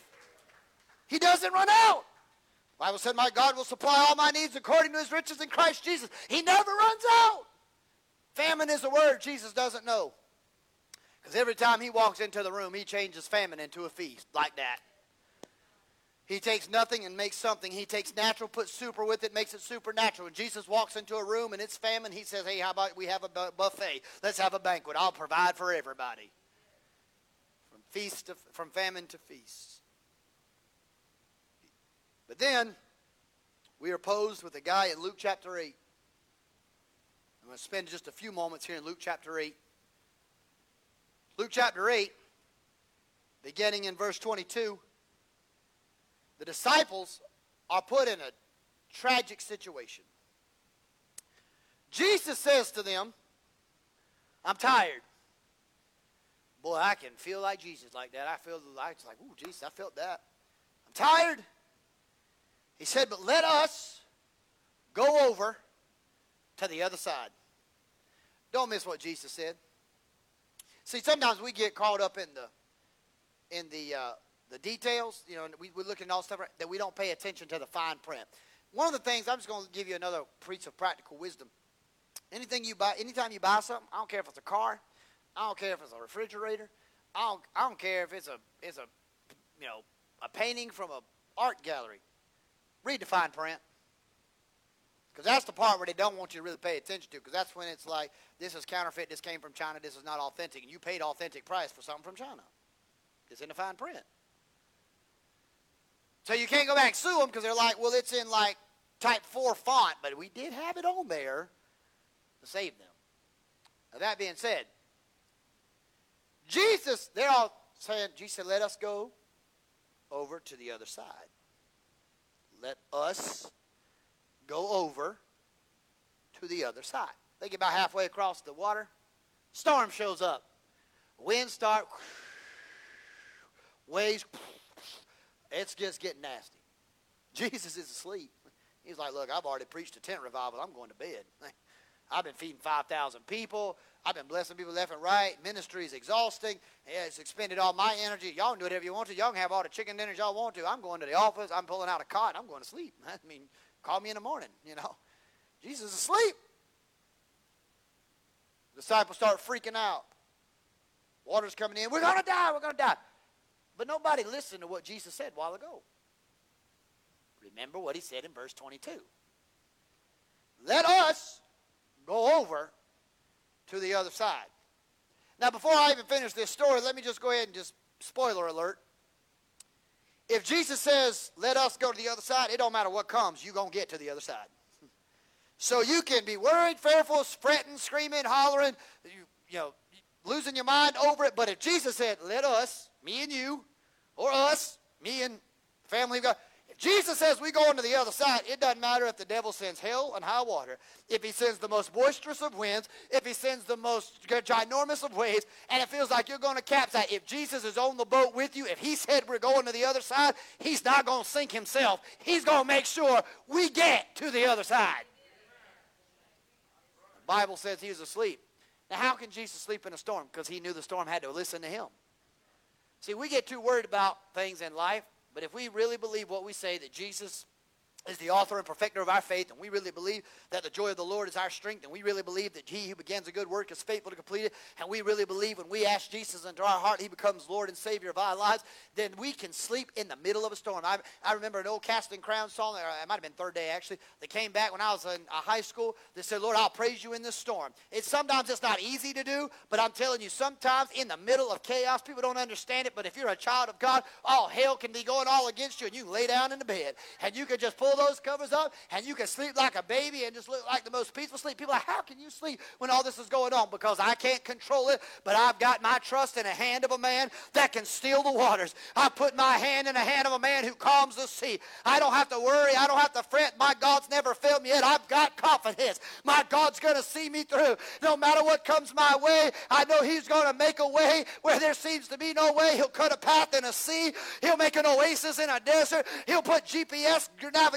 He doesn't run out. Bible said, My God will supply all my needs according to his riches in Christ Jesus. He never runs out. Famine is a word Jesus doesn't know. Because every time he walks into the room, he changes famine into a feast like that. He takes nothing and makes something. He takes natural, puts super with it, makes it supernatural. When Jesus walks into a room and it's famine, he says, Hey, how about we have a buffet? Let's have a banquet. I'll provide for everybody. From feast to, from famine to feast. But then we are posed with a guy in Luke chapter 8. I'm going to spend just a few moments here in Luke chapter 8. Luke chapter 8, beginning in verse 22 the disciples are put in a tragic situation. Jesus says to them, I'm tired. Boy, I can feel like Jesus like that. I feel like it's like, ooh, Jesus, I felt that. I'm tired. He said, but let us go over to the other side. Don't miss what Jesus said. See, sometimes we get caught up in the in the uh, the details, you know, we, we're looking at all stuff that we don't pay attention to the fine print. One of the things, I'm just going to give you another piece of practical wisdom. Anything you buy, anytime you buy something, I don't care if it's a car, I don't care if it's a refrigerator, I don't, I don't care if it's a, it's a, you know, a painting from a art gallery. Read the fine print. Because that's the part where they don't want you to really pay attention to. Because that's when it's like, this is counterfeit, this came from China, this is not authentic. And you paid authentic price for something from China. It's in the fine print. So you can't go back and sue them because they're like, well, it's in like type 4 font, but we did have it on there to save them. Now, that being said, Jesus, they're all saying, Jesus said, let us go over to the other side. Let us go over to the other side. Get about halfway across the water. Storm shows up. Wind start. Waves it's just getting nasty. Jesus is asleep. He's like, Look, I've already preached a tent revival. I'm going to bed. I've been feeding 5,000 people. I've been blessing people left and right. Ministry is exhausting. It's expended all my energy. Y'all can do whatever you want to. Y'all can have all the chicken dinners y'all want to. I'm going to the office. I'm pulling out a cot. I'm going to sleep. I mean, call me in the morning, you know. Jesus is asleep. Disciples start freaking out. Water's coming in. We're going to die. We're going to die. But nobody listened to what Jesus said a while ago. Remember what he said in verse 22. Let us go over to the other side. Now, before I even finish this story, let me just go ahead and just spoiler alert. If Jesus says, let us go to the other side, it don't matter what comes, you're going to get to the other side. So you can be worried, fearful, fretting, screaming, hollering, you, you know, losing your mind over it. But if Jesus said, let us, me and you, or us, me and family of God. Jesus says we go into the other side, it doesn't matter if the devil sends hell and high water, if he sends the most boisterous of winds, if he sends the most ginormous of waves, and it feels like you're going to capsize. If Jesus is on the boat with you, if he said we're going to the other side, he's not going to sink himself. He's going to make sure we get to the other side. The Bible says he was asleep. Now, how can Jesus sleep in a storm? Because he knew the storm had to listen to him. See, we get too worried about things in life, but if we really believe what we say that Jesus is the author and perfecter of our faith, and we really believe that the joy of the Lord is our strength, and we really believe that he who begins a good work is faithful to complete it, and we really believe when we ask Jesus into our heart, he becomes Lord and Savior of our lives, then we can sleep in the middle of a storm. I, I remember an old Casting Crown song, or it might have been third day actually, that came back when I was in uh, high school that said, Lord, I'll praise you in this storm. It's sometimes it's not easy to do, but I'm telling you, sometimes in the middle of chaos, people don't understand it, but if you're a child of God, all hell can be going all against you, and you can lay down in the bed, and you can just pull those covers up and you can sleep like a baby and just look like the most peaceful sleep. People are how can you sleep when all this is going on? Because I can't control it, but I've got my trust in the hand of a man that can still the waters. I put my hand in the hand of a man who calms the sea. I don't have to worry. I don't have to fret. My God's never failed me yet. I've got confidence. My God's going to see me through. No matter what comes my way, I know he's going to make a way where there seems to be no way. He'll cut a path in a sea. He'll make an oasis in a desert. He'll put GPS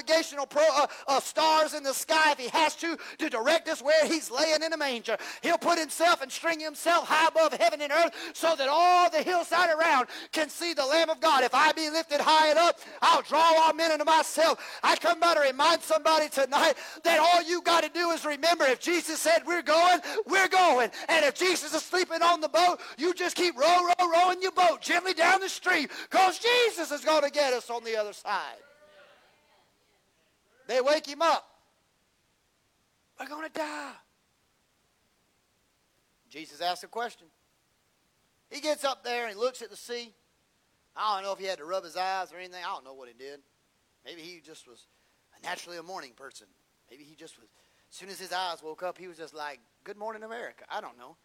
navigational pro, uh, uh, stars in the sky if he has to to direct us where he's laying in a manger. He'll put himself and string himself high above heaven and earth so that all the hillside around can see the Lamb of God. If I be lifted high and up, I'll draw all men unto myself. I come by to remind somebody tonight that all you got to do is remember if Jesus said we're going, we're going. And if Jesus is sleeping on the boat, you just keep row, row, rowing your boat gently down the stream because Jesus is going to get us on the other side. They wake him up. We're going to die. Jesus asks a question. He gets up there and he looks at the sea. I don't know if he had to rub his eyes or anything. I don't know what he did. Maybe he just was naturally a morning person. Maybe he just was, as soon as his eyes woke up, he was just like, Good morning, America. I don't know.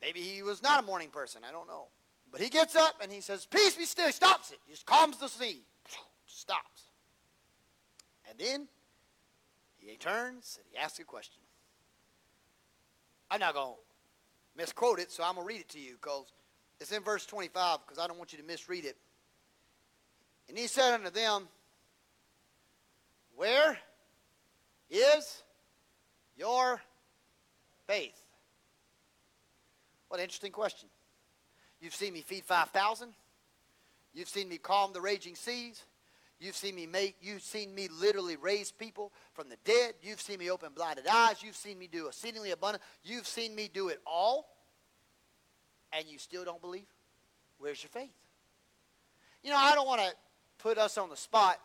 Maybe he was not a morning person. I don't know. But he gets up and he says, Peace be still. He stops it. He just calms the sea. Stops. And then he turns and he asks a question. I'm not going to misquote it, so I'm going to read it to you because it's in verse 25 because I don't want you to misread it. And he said unto them, Where is your faith? What an interesting question. You've seen me feed 5,000. You've seen me calm the raging seas. You've seen me make, you've seen me literally raise people from the dead. You've seen me open blinded eyes. You've seen me do exceedingly abundant. You've seen me do it all. And you still don't believe? Where's your faith? You know, I don't want to put us on the spot,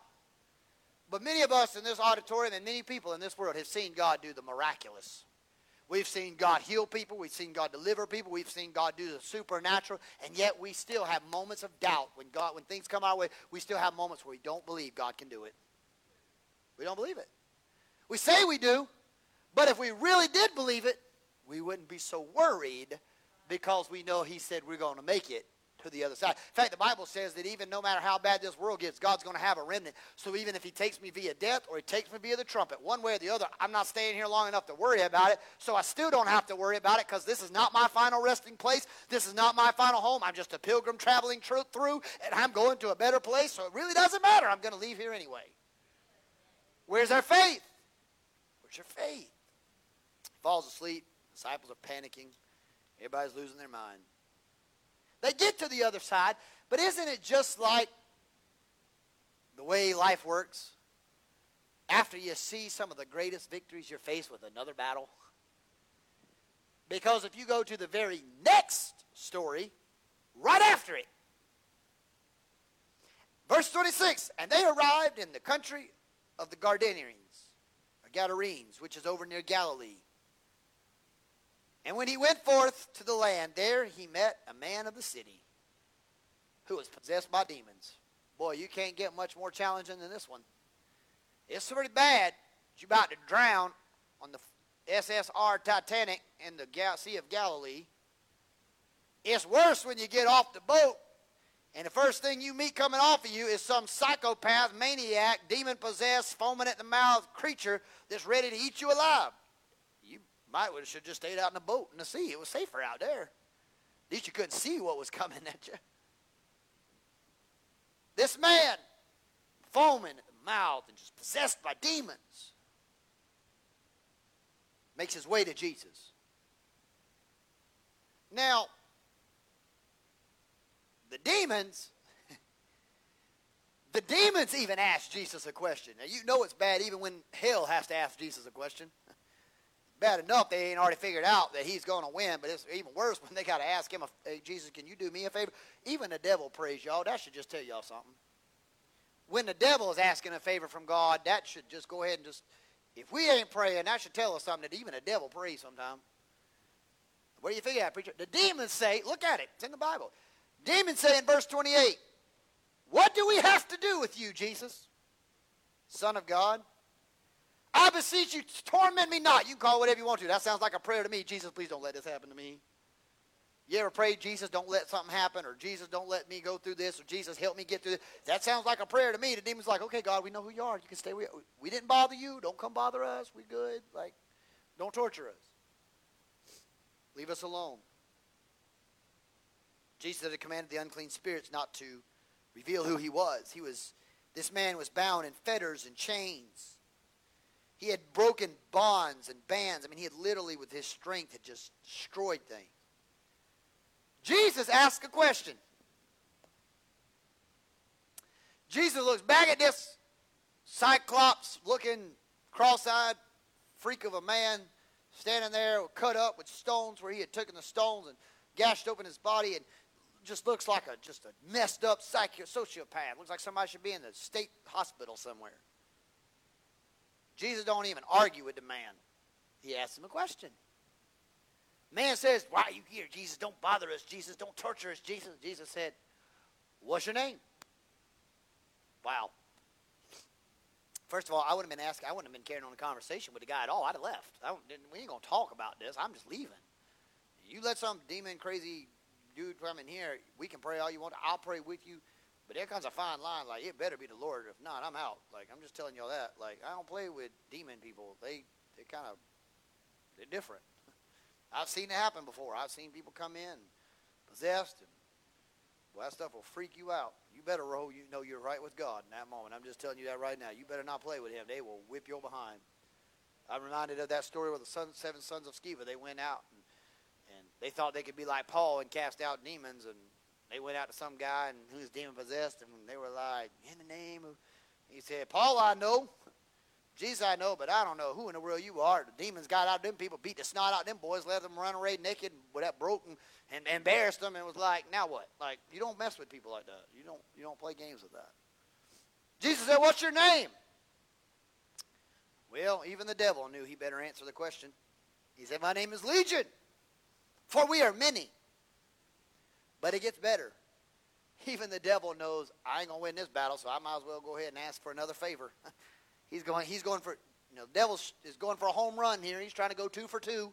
but many of us in this auditorium and many people in this world have seen God do the miraculous. We've seen God heal people. We've seen God deliver people. We've seen God do the supernatural. And yet we still have moments of doubt. When God, when things come our way, we still have moments where we don't believe God can do it. We don't believe it. We say we do, but if we really did believe it, we wouldn't be so worried because we know He said we're going to make it to the other side. In fact, the Bible says that even no matter how bad this world gets, God's going to have a remnant. So even if He takes me via death or He takes me via the trumpet, one way or the other, I'm not staying here long enough to worry about it. So I still don't have to worry about it because this is not my final resting place. This is not my final home. I'm just a pilgrim traveling through, and I'm going to a better place. So it really doesn't matter. I'm going to leave here anyway. Where's our faith? Where's your faith? Falls asleep. Disciples are panicking. Everybody's losing their mind. They get to the other side, but isn't it just like the way life works? After you see some of the greatest victories, you're faced with another battle. Because if you go to the very next story, right after it, verse 26, and they arrived in the country of the Gadarenes, or Gadarenes, which is over near Galilee. And when he went forth to the land, there he met a man of the city who was possessed by demons. Boy, you can't get much more challenging than this one. It's pretty bad. You're about to drown on the SSR Titanic in the Sea of Galilee. It's worse when you get off the boat and the first thing you meet coming off of you is some psychopath, maniac, demon possessed, foaming at the mouth creature that's ready to eat you alive. Might would should just stayed out in the boat in the sea. It was safer out there. At least you couldn't see what was coming at you. This man, foaming at the mouth and just possessed by demons, makes his way to Jesus. Now, the demons, the demons even ask Jesus a question. Now, you know it's bad even when hell has to ask Jesus a question bad enough they ain't already figured out that he's going to win, but it's even worse when they got to ask him, hey, Jesus, can you do me a favor? Even the devil prays y'all. That should just tell y'all something. When the devil is asking a favor from God, that should just go ahead and just, if we ain't praying, that should tell us something that even a devil prays sometimes. What do you figure out, preacher? The demons say, look at it, it's in the Bible. Demons say in verse 28, What do we have to do with you, Jesus? Son of God. I beseech you, torment me not. You can call whatever you want to. That sounds like a prayer to me. Jesus, please don't let this happen to me. You ever prayed, Jesus, don't let something happen, or Jesus, don't let me go through this, or Jesus, help me get through this? That sounds like a prayer to me. The demon's like, okay, God, we know who you are. You can stay with We didn't bother you. Don't come bother us. We good. Like, don't torture us. Leave us alone. Jesus had commanded the unclean spirits not to reveal who he was. He was this man was bound in fetters and chains. He had broken bonds and bands. I mean, he had literally, with his strength, had just destroyed things. Jesus asked a question. Jesus looks back at this cyclops looking cross eyed freak of a man standing there cut up with stones where he had taken the stones and gashed open his body and just looks like a just a messed up psycho sociopath. Looks like somebody should be in the state hospital somewhere. Jesus don't even argue with the man. He asks him a question. Man says, Why are you here? Jesus, don't bother us. Jesus, don't torture us. Jesus, Jesus said, What's your name? Wow. First of all, I wouldn't have been asking, I wouldn't have been carrying on a conversation with the guy at all. I'd have left. We ain't going to talk about this. I'm just leaving. You let some demon crazy dude come in here, we can pray all you want. I'll pray with you. But there comes a fine line. Like, it better be the Lord. If not, I'm out. Like, I'm just telling y'all that. Like, I don't play with demon people. They, they kind of, they're different. I've seen it happen before. I've seen people come in possessed, and well, that stuff will freak you out. You better roll. You know you're right with God in that moment. I'm just telling you that right now. You better not play with Him. They will whip your behind. I'm reminded of that story with the son, seven sons of Sceva. They went out and, and they thought they could be like Paul and cast out demons, and they went out to some guy and who was demon possessed, and they were like, "In the name of," he said, "Paul, I know." Jesus, I know, but I don't know who in the world you are. The demons got out them people, beat the snot out them boys, let them run away naked with that broken and embarrassed them, and was like, now what? Like you don't mess with people like that. You don't you don't play games with that. Jesus said, "What's your name?" Well, even the devil knew he better answer the question. He said, "My name is Legion, for we are many." But it gets better. Even the devil knows I ain't gonna win this battle, so I might as well go ahead and ask for another favor. He's going, he's going for, you know, the devil is going for a home run here. He's trying to go two for two.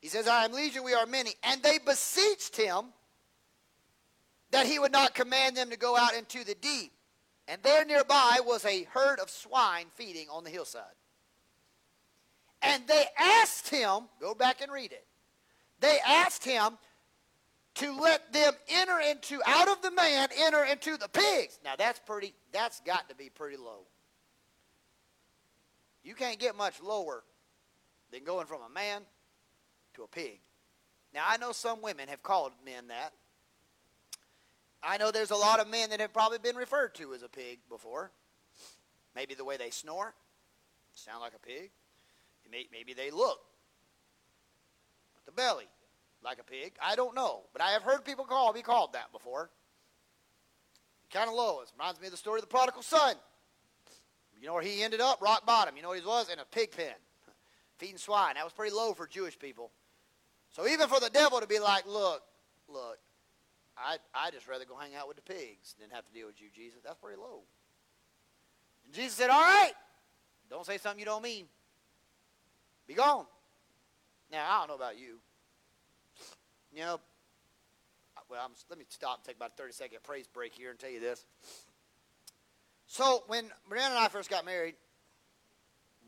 He says, I am legion, we are many. And they beseeched him that he would not command them to go out into the deep. And there nearby was a herd of swine feeding on the hillside. And they asked him, go back and read it. They asked him to let them enter into, out of the man, enter into the pigs. Now that's pretty, that's got to be pretty low. You can't get much lower than going from a man to a pig. Now, I know some women have called men that. I know there's a lot of men that have probably been referred to as a pig before. Maybe the way they snore, sound like a pig. Maybe they look the belly like a pig. I don't know, but I have heard people call be called that before. Kind of low. It reminds me of the story of the prodigal son. You know where he ended up? Rock bottom. You know what he was? In a pig pen, feeding swine. That was pretty low for Jewish people. So even for the devil to be like, look, look, I I just rather go hang out with the pigs than have to deal with you, Jesus. That's pretty low. And Jesus said, all right, don't say something you don't mean. Be gone. Now I don't know about you. You know, uh, well, I'm, let me stop and take about a 30 second praise break here and tell you this. So when Brianna and I first got married,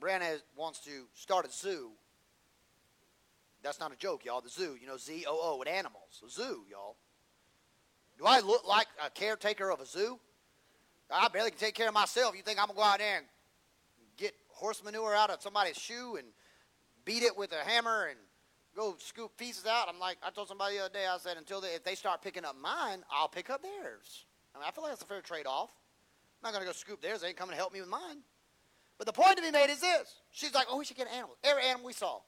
Brianna wants to start a zoo. That's not a joke, y'all. The zoo, you know, Z O O with animals. A zoo, y'all. Do I look like a caretaker of a zoo? I barely can take care of myself. You think I'm gonna go out there and get horse manure out of somebody's shoe and beat it with a hammer and go scoop pieces out? I'm like, I told somebody the other day. I said, until they, if they start picking up mine, I'll pick up theirs. I mean, I feel like that's a fair trade-off. I'm not going to go scoop theirs. They ain't coming to help me with mine. But the point to be made is this. She's like, oh, we should get animals. Every animal we saw.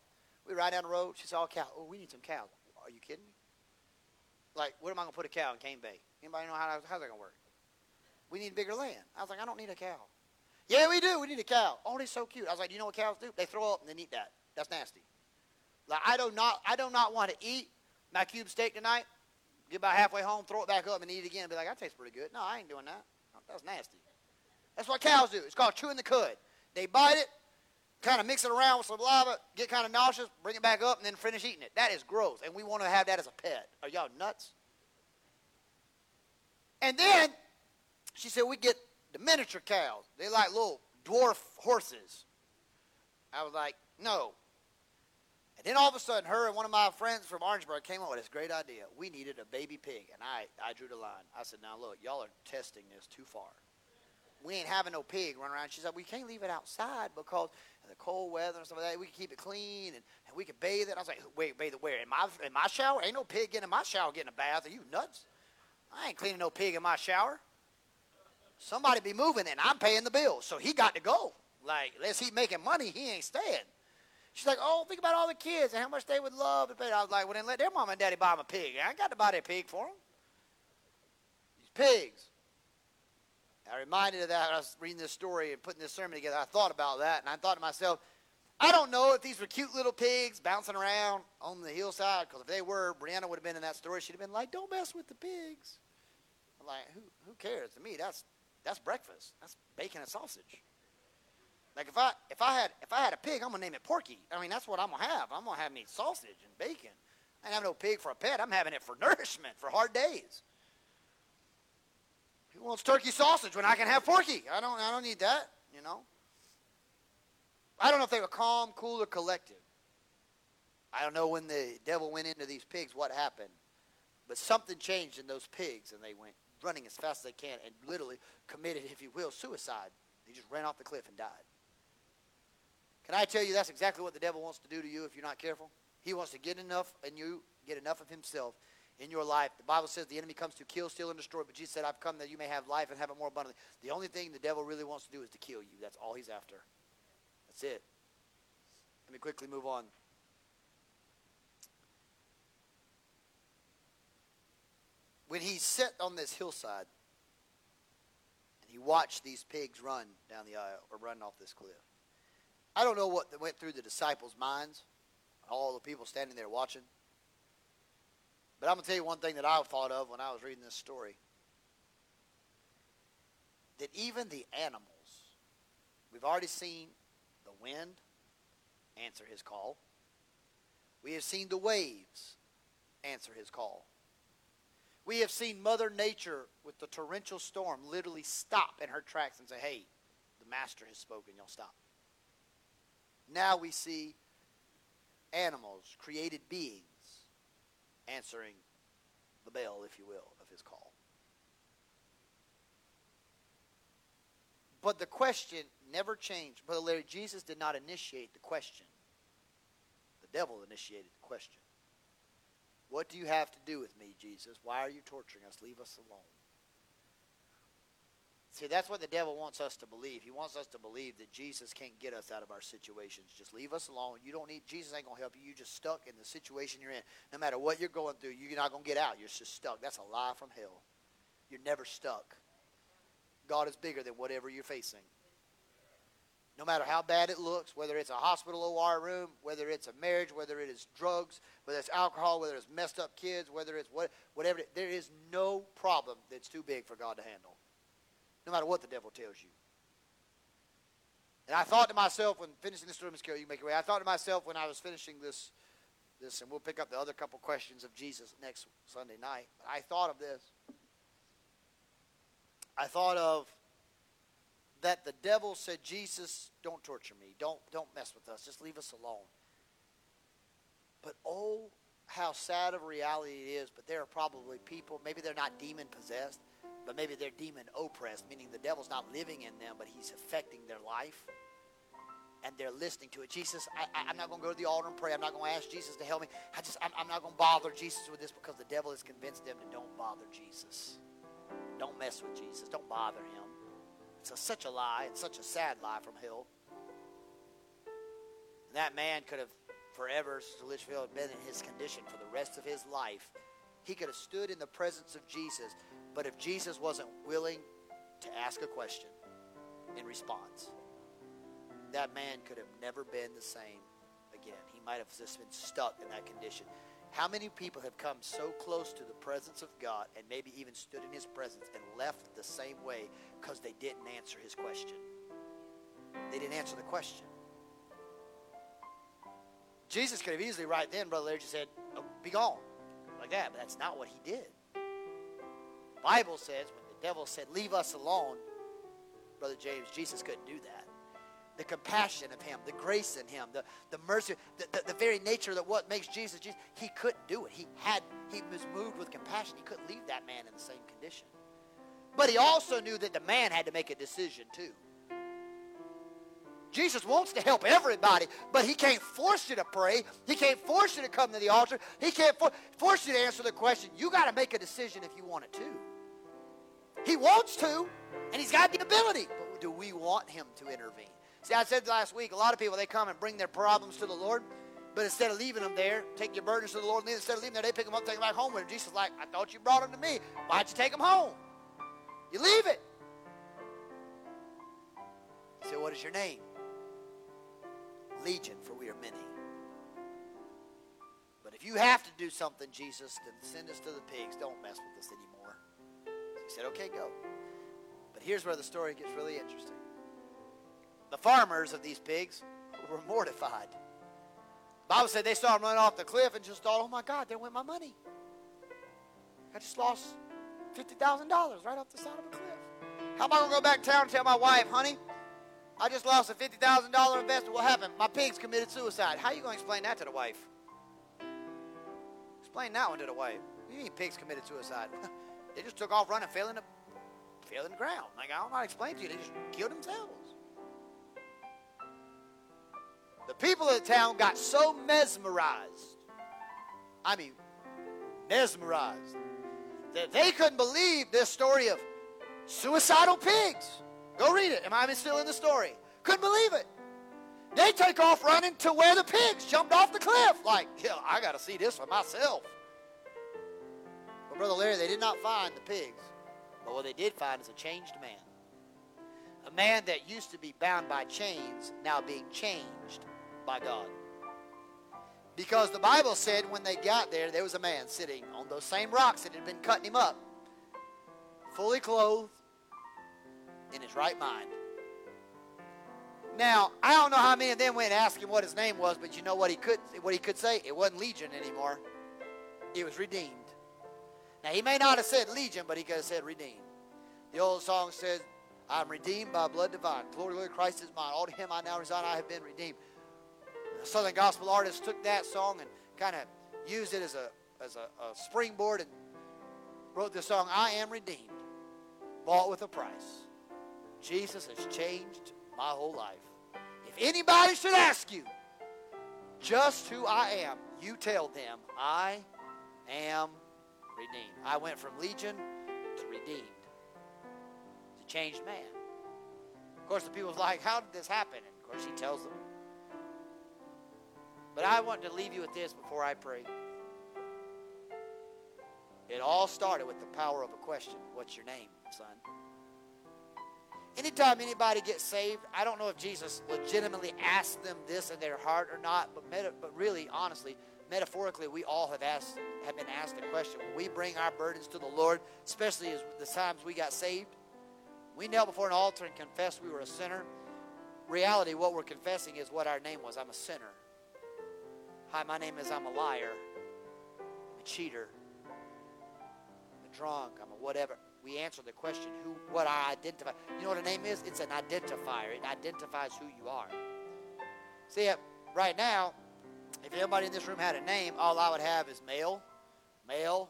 We ride down the road. She saw a oh, cow. Oh, we need some cows. Are you kidding me? Like, where am I going to put a cow in Cane Bay? Anybody know how how's that going to work? We need bigger land. I was like, I don't need a cow. Yeah, we do. We need a cow. Oh, they're so cute. I was like, do you know what cows do? They throw up and then eat that. That's nasty. Like, I do not, I do not want to eat my cube steak tonight. Get about halfway home, throw it back up, and eat it again. And be like, that tastes pretty good. No, I ain't doing that. That's nasty. That's what cows do. It's called chewing the cud. They bite it, kind of mix it around with some lava, get kind of nauseous, bring it back up, and then finish eating it. That is gross, and we want to have that as a pet. Are y'all nuts? And then she said, we get the miniature cows. They like little dwarf horses. I was like, no. And then all of a sudden, her and one of my friends from Orangeburg came up with this great idea. We needed a baby pig. And I, I drew the line. I said, now look, y'all are testing this too far. We ain't having no pig running around. She said, we can't leave it outside because of the cold weather and stuff like that. We can keep it clean and, and we can bathe it. I was like, wait, bathe it where? In my, in my shower? Ain't no pig getting in my shower getting a bath. Are you nuts? I ain't cleaning no pig in my shower. Somebody be moving and I'm paying the bill. So he got to go. Like, unless he making money, he ain't staying. She's like, oh, think about all the kids and how much they would love to pay. I was like, well, then let their mom and daddy buy them a pig. I got to buy their pig for them. These pigs. I reminded of that. I was reading this story and putting this sermon together. I thought about that, and I thought to myself, I don't know if these were cute little pigs bouncing around on the hillside, because if they were, Brianna would have been in that story. She'd have been like, don't mess with the pigs. I'm like, who, who cares? To me, that's, that's breakfast. That's bacon and sausage. Like if I if I had if I had a pig, I'm gonna name it Porky. I mean that's what I'm gonna have. I'm gonna have me sausage and bacon. I ain't have no pig for a pet. I'm having it for nourishment for hard days. Who wants turkey sausage when I can have Porky? I don't I don't need that. You know. I don't know if they were calm, cool, or collective. I don't know when the devil went into these pigs what happened, but something changed in those pigs, and they went running as fast as they can and literally committed, if you will, suicide. They just ran off the cliff and died. Can I tell you that's exactly what the devil wants to do to you if you're not careful? He wants to get enough and you, get enough of himself in your life. The Bible says the enemy comes to kill, steal, and destroy, but Jesus said, I've come that you may have life and have it more abundantly. The only thing the devil really wants to do is to kill you. That's all he's after. That's it. Let me quickly move on. When he sat on this hillside and he watched these pigs run down the aisle or run off this cliff, I don't know what went through the disciples' minds, all the people standing there watching. But I'm going to tell you one thing that I thought of when I was reading this story. That even the animals, we've already seen the wind answer his call. We have seen the waves answer his call. We have seen Mother Nature with the torrential storm literally stop in her tracks and say, hey, the master has spoken, y'all stop. Now we see animals, created beings, answering the bell, if you will, of his call. But the question never changed. Brother Larry, Jesus did not initiate the question. The devil initiated the question. What do you have to do with me, Jesus? Why are you torturing us? Leave us alone. See, that's what the devil wants us to believe. He wants us to believe that Jesus can't get us out of our situations. Just leave us alone. You don't need Jesus ain't gonna help you. You're just stuck in the situation you're in. No matter what you're going through, you're not gonna get out. You're just stuck. That's a lie from hell. You're never stuck. God is bigger than whatever you're facing. No matter how bad it looks, whether it's a hospital OR room, whether it's a marriage, whether it is drugs, whether it's alcohol, whether it's messed up kids, whether it's what, whatever, there is no problem that's too big for God to handle no matter what the devil tells you. And I thought to myself when finishing this sermon, Carol, you make your way. I thought to myself when I was finishing this, this, and we'll pick up the other couple questions of Jesus next Sunday night. I thought of this. I thought of that the devil said, Jesus, don't torture me. Don't, don't mess with us. Just leave us alone. But oh, how sad of a reality it is. But there are probably people, maybe they're not demon possessed, but maybe they're demon oppressed, meaning the devil's not living in them, but he's affecting their life. And they're listening to it. Jesus, I, am not going to go to the altar and pray. I'm not going to ask Jesus to help me. I just, I'm, I'm not going to bother Jesus with this because the devil has convinced them to don't bother Jesus. Don't mess with Jesus. Don't bother him. It's a, such a lie. It's such a sad lie from hell. And that man could have forever, Sister Litchfield, been in his condition for the rest of his life. He could have stood in the presence of Jesus but if Jesus wasn't willing to ask a question in response, that man could have never been the same again. He might have just been stuck in that condition. How many people have come so close to the presence of God and maybe even stood in his presence and left the same way because they didn't answer his question? They didn't answer the question. Jesus could have easily right then, Brother Larry, just said, oh, be gone. Like that, but that's not what he did. Bible says when the devil said, leave us alone, Brother James, Jesus couldn't do that. The compassion of him, the grace in him, the, the mercy, the, the, the very nature that what makes Jesus Jesus, he couldn't do it. He had he was moved with compassion. He couldn't leave that man in the same condition. But he also knew that the man had to make a decision too. Jesus wants to help everybody, but he can't force you to pray. He can't force you to come to the altar. He can't for- force you to answer the question. You got to make a decision if you want it to. He wants to, and he's got the ability. But do we want him to intervene? See, I said last week, a lot of people, they come and bring their problems to the Lord, but instead of leaving them there, take your burdens to the Lord, and instead of leaving there, they pick them up, take them back home with them. Jesus like, I thought you brought them to me. Why'd you take them home? You leave it. He said, what is your name? Legion, for we are many. But if you have to do something, Jesus, then send us to the pigs. Don't mess with us anymore. He said, okay, go. But here's where the story gets really interesting. The farmers of these pigs were mortified. The Bible said they saw him run off the cliff and just thought, oh my God, there went my money. I just lost $50,000 right off the side of a cliff. How am I going to go back to town and tell my wife, honey, I just lost a $50,000 investment. What happened? My pigs committed suicide. How are you going to explain that to the wife? Explain that one to the wife. You mean pigs committed suicide? they just took off running, fell in the, in the ground. Like, I don't know how to explain to you. They just killed themselves. The people of the town got so mesmerized. I mean, mesmerized. That they couldn't believe this story of suicidal pigs. Go read it. Am I still in the story? Couldn't believe it. They take off running to where the pigs jumped off the cliff. Like, yeah, I got to see this for myself. Brother Larry, they did not find the pigs. But what they did find is a changed man. A man that used to be bound by chains, now being changed by God. Because the Bible said when they got there, there was a man sitting on those same rocks that had been cutting him up, fully clothed, in his right mind. Now, I don't know how many of them went and asked him what his name was, but you know what he could what he could say? It wasn't Legion anymore. It was redeemed. Now he may not have said Legion, but he could have said redeemed. The old song says, I'm redeemed by blood divine. Glory, glory, Christ is mine. All to him I now resign, I have been redeemed. The Southern gospel artists took that song and kind of used it as a as a, a springboard and wrote the song, I am redeemed, bought with a price. Jesus has changed my whole life. If anybody should ask you just who I am, you tell them I am redeemed. I went from legion to redeemed. To changed man. Of course, the people's like, how did this happen? And of course, he tells them. But I want to leave you with this before I pray. It all started with the power of a question. What's your name, son? Anytime anybody gets saved, I don't know if Jesus legitimately asked them this in their heart or not, but, but really, honestly, metaphorically, we all have asked have been asked a question. When we bring our burdens to the Lord, especially as the times we got saved, we knelt before an altar and confessed we were a sinner. Reality, what we're confessing is what our name was. I'm a sinner. Hi, my name is I'm a liar. I'm a cheater. I'm a drunk. I'm a whatever we answer the question who what I identify. You know what a name is? It's an identifier. It identifies who you are. See, it right now, if everybody in this room had a name, all I would have is male, male,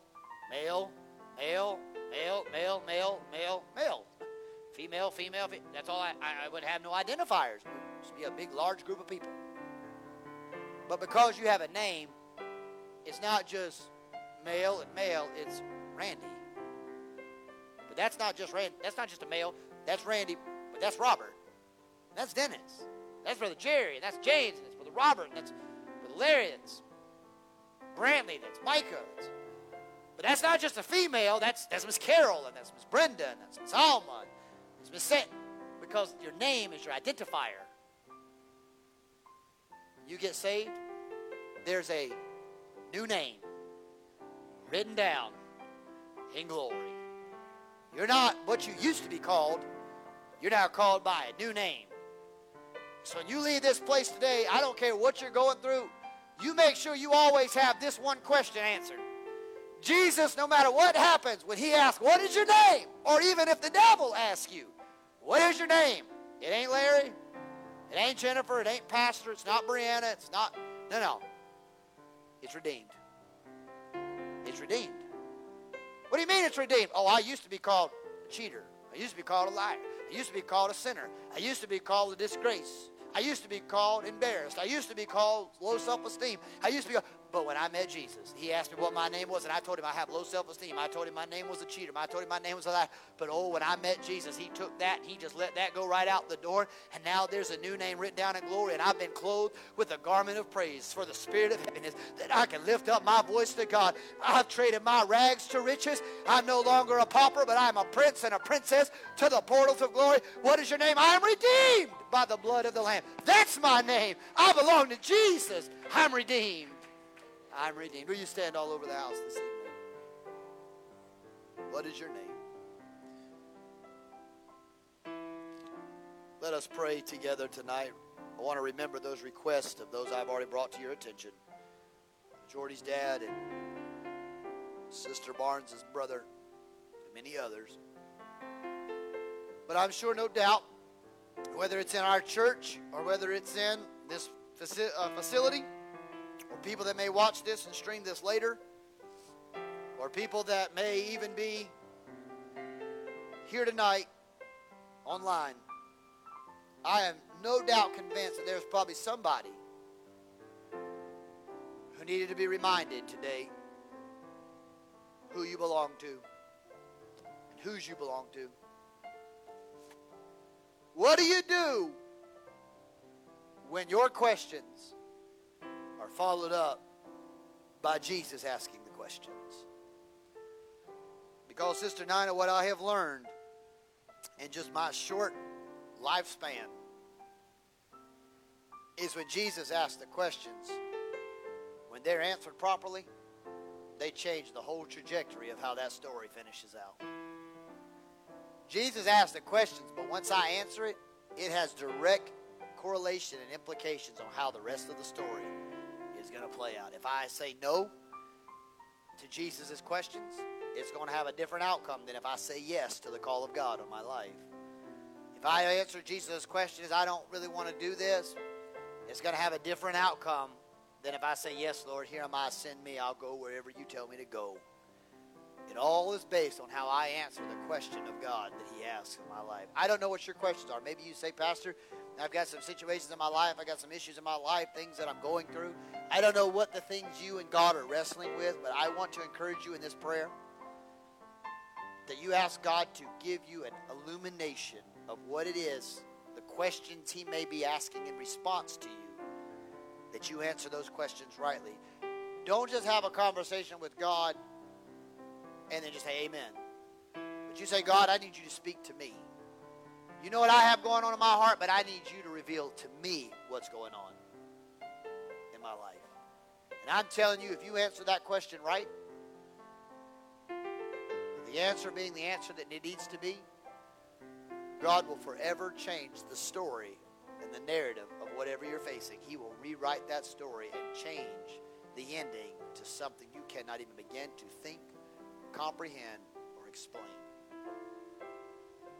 male, male, male, male, male, male, male. Female, female, fe- that's all I, I, would have no identifiers. It would just be a big, large group of people. But because you have a name, it's not just male and male, it's Randy. But that's not just Randy. That's not just a male. That's Randy, but that's Robert. That's Dennis. That's Brother Jerry. And that's James. And that's Brother Robert. And that's That's Brantley. That's Micah. That's, but that's not just a female. That's that's Miss Carol. And that's Miss Brenda. And that's Miss Alma. And that's Miss Set. Because your name is your identifier. You get saved, there's a new name written down in glory. You're not what you used to be called. You're now called by a new name. So when you leave this place today, I don't care what you're going through, you make sure you always have this one question answered. Jesus, no matter what happens, when he asks, What is your name? Or even if the devil asks you, What is your name? It ain't Larry. It ain't Jennifer. It ain't Pastor. It's not Brianna. It's not. No, no. It's redeemed. It's redeemed. What do you mean it's redeemed? Oh, I used to be called a cheater. I used to be called a liar. I used to be called a sinner. I used to be called a disgrace. I used to be called embarrassed. I used to be called low self esteem. I used to be, but when I met Jesus, he asked me what my name was, and I told him I have low self esteem. I told him my name was a cheater. I told him my name was a liar. But oh, when I met Jesus, he took that, he just let that go right out the door, and now there's a new name written down in glory, and I've been clothed with a garment of praise for the spirit of happiness that I can lift up my voice to God. I've traded my rags to riches. I'm no longer a pauper, but I'm a prince and a princess to the portals of glory. What is your name? I'm redeemed by the blood of the Lamb. That's my name. I belong to Jesus. I'm redeemed. I'm redeemed. Will you stand all over the house this evening? What is your name? Let us pray together tonight. I want to remember those requests of those I've already brought to your attention. Jordy's dad and Sister Barnes' brother, and many others. But I'm sure, no doubt, whether it's in our church or whether it's in this uh, facility, or people that may watch this and stream this later, or people that may even be here tonight online, I am no doubt convinced that there's probably somebody who needed to be reminded today who you belong to and whose you belong to. What do you do when your questions are followed up by Jesus asking the questions? Because, Sister Nina, what I have learned in just my short lifespan is when Jesus asks the questions, when they're answered properly, they change the whole trajectory of how that story finishes out. Jesus asks the questions, but once I answer it, it has direct correlation and implications on how the rest of the story is going to play out. If I say no to Jesus' questions, it's going to have a different outcome than if I say yes to the call of God on my life. If I answer Jesus' questions, I don't really want to do this, it's going to have a different outcome than if I say, Yes, Lord, here am I, send me, I'll go wherever you tell me to go. It all is based on how I answer the question of God that He asks in my life. I don't know what your questions are. Maybe you say, Pastor, I've got some situations in my life, I got some issues in my life, things that I'm going through. I don't know what the things you and God are wrestling with, but I want to encourage you in this prayer that you ask God to give you an illumination of what it is, the questions He may be asking in response to you, that you answer those questions rightly. Don't just have a conversation with God and then just say amen. But you say, God, I need you to speak to me. You know what I have going on in my heart, but I need you to reveal to me what's going on in my life. And I'm telling you, if you answer that question right, the answer being the answer that it needs to be, God will forever change the story and the narrative of whatever you're facing. He will rewrite that story and change the ending to something you cannot even begin to think, comprehend, or explain.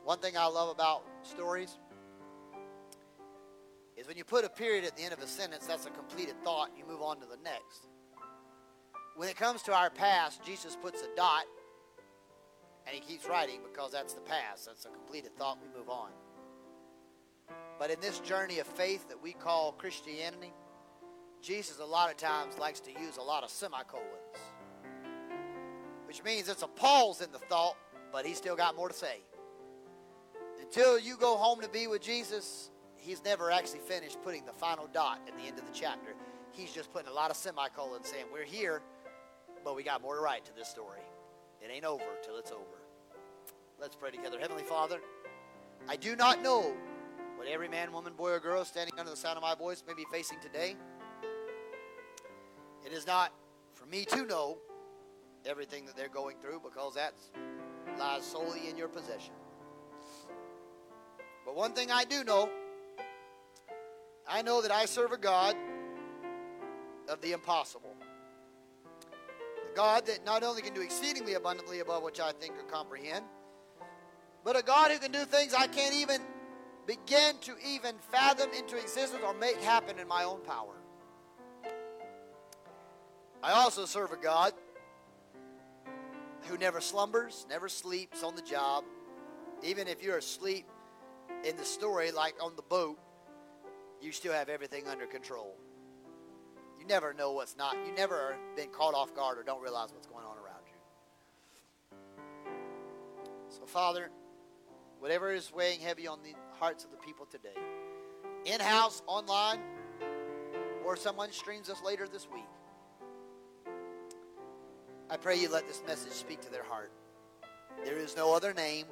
One thing I love about stories is when you put a period at the end of a sentence, that's a completed thought. You move on to the next. When it comes to our past, Jesus puts a dot and he keeps writing because that's the past. That's a completed thought. We move on. But in this journey of faith that we call Christianity, Jesus a lot of times likes to use a lot of semicolons, which means it's a pause in the thought, but he's still got more to say. Until you go home to be with Jesus, he's never actually finished putting the final dot at the end of the chapter. He's just putting a lot of semicolons saying, We're here, but we got more to write to this story. It ain't over till it's over. Let's pray together. Heavenly Father, I do not know what every man, woman, boy, or girl standing under the sound of my voice may be facing today. It is not for me to know, everything that they're going through because that lies solely in your possession. But one thing I do know I know that I serve a God of the impossible. A God that not only can do exceedingly abundantly above which I think or comprehend, but a God who can do things I can't even begin to even fathom into existence or make happen in my own power. I also serve a God who never slumbers, never sleeps on the job. Even if you're asleep in the story, like on the boat, you still have everything under control. You never know what's not, you never been caught off guard or don't realize what's going on around you. So, Father, whatever is weighing heavy on the hearts of the people today, in house, online, or someone streams us later this week, I pray you let this message speak to their heart. There is no other name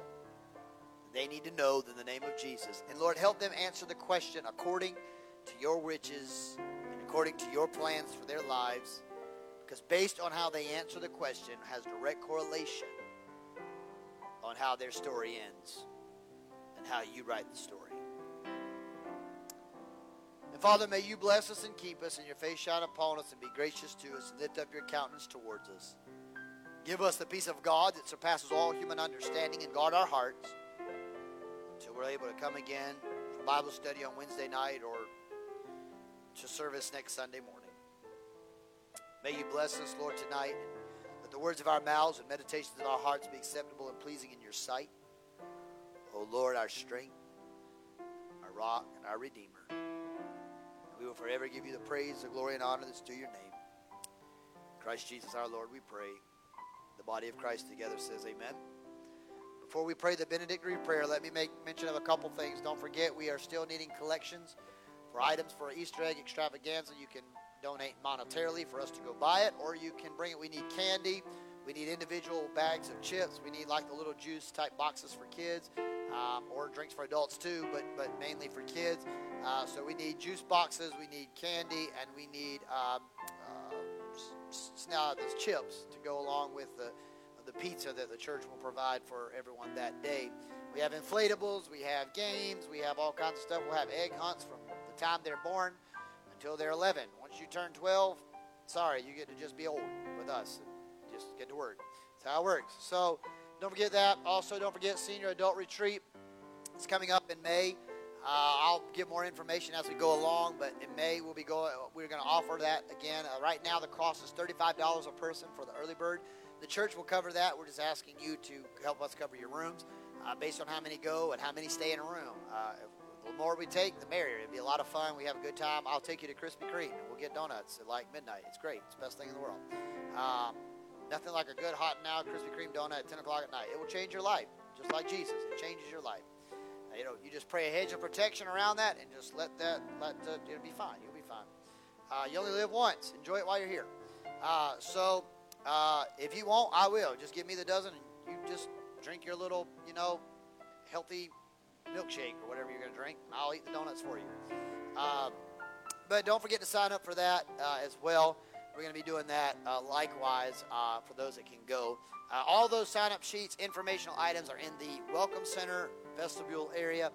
they need to know than the name of Jesus. And Lord, help them answer the question according to your riches and according to your plans for their lives. Because based on how they answer the question has direct correlation on how their story ends and how you write the story. And Father, may you bless us and keep us, and your face shine upon us, and be gracious to us, and lift up your countenance towards us. Give us the peace of God that surpasses all human understanding, and guard our hearts until we're able to come again for Bible study on Wednesday night or to service next Sunday morning. May you bless us, Lord, tonight. Let the words of our mouths and meditations of our hearts be acceptable and pleasing in your sight. O Lord, our strength, our rock, and our Redeemer. We will forever give you the praise, the glory, and honor that's due your name. Christ Jesus our Lord, we pray. The body of Christ together says amen. Before we pray the benedictory prayer, let me make mention of a couple things. Don't forget, we are still needing collections for items for Easter egg extravaganza. You can donate monetarily for us to go buy it, or you can bring it. We need candy. We need individual bags of chips. We need like the little juice type boxes for kids, um, or drinks for adults too, but but mainly for kids. Uh, so we need juice boxes. We need candy, and we need um, uh, those chips to go along with the the pizza that the church will provide for everyone that day. We have inflatables, we have games, we have all kinds of stuff. We'll have egg hunts from the time they're born until they're 11. Once you turn 12, sorry, you get to just be old with us. Just get to work. That's how it works. So don't forget that. Also, don't forget Senior Adult Retreat. It's coming up in May. Uh, I'll give more information as we go along, but in May we'll be going. We're going to offer that again. Uh, right now, the cost is thirty-five dollars a person for the early bird. The church will cover that. We're just asking you to help us cover your rooms uh, based on how many go and how many stay in a room. Uh, the more we take, the merrier. It'll be a lot of fun. We have a good time. I'll take you to Krispy Kreme and we'll get donuts at like midnight. It's great. It's the best thing in the world. Um, nothing like a good hot now Krispy Kreme donut at 10 o'clock at night. It will change your life, just like Jesus. It changes your life. You know, you just pray a hedge of protection around that and just let that, let it'll be fine. You'll be fine. Uh, you only live once. Enjoy it while you're here. Uh, so, uh, if you won't, I will. Just give me the dozen and you just drink your little, you know, healthy milkshake or whatever you're going to drink. I'll eat the donuts for you. Um, but don't forget to sign up for that uh, as well. We're going to be doing that uh, likewise uh, for those that can go. Uh, all those sign up sheets, informational items are in the Welcome Center vestibule area.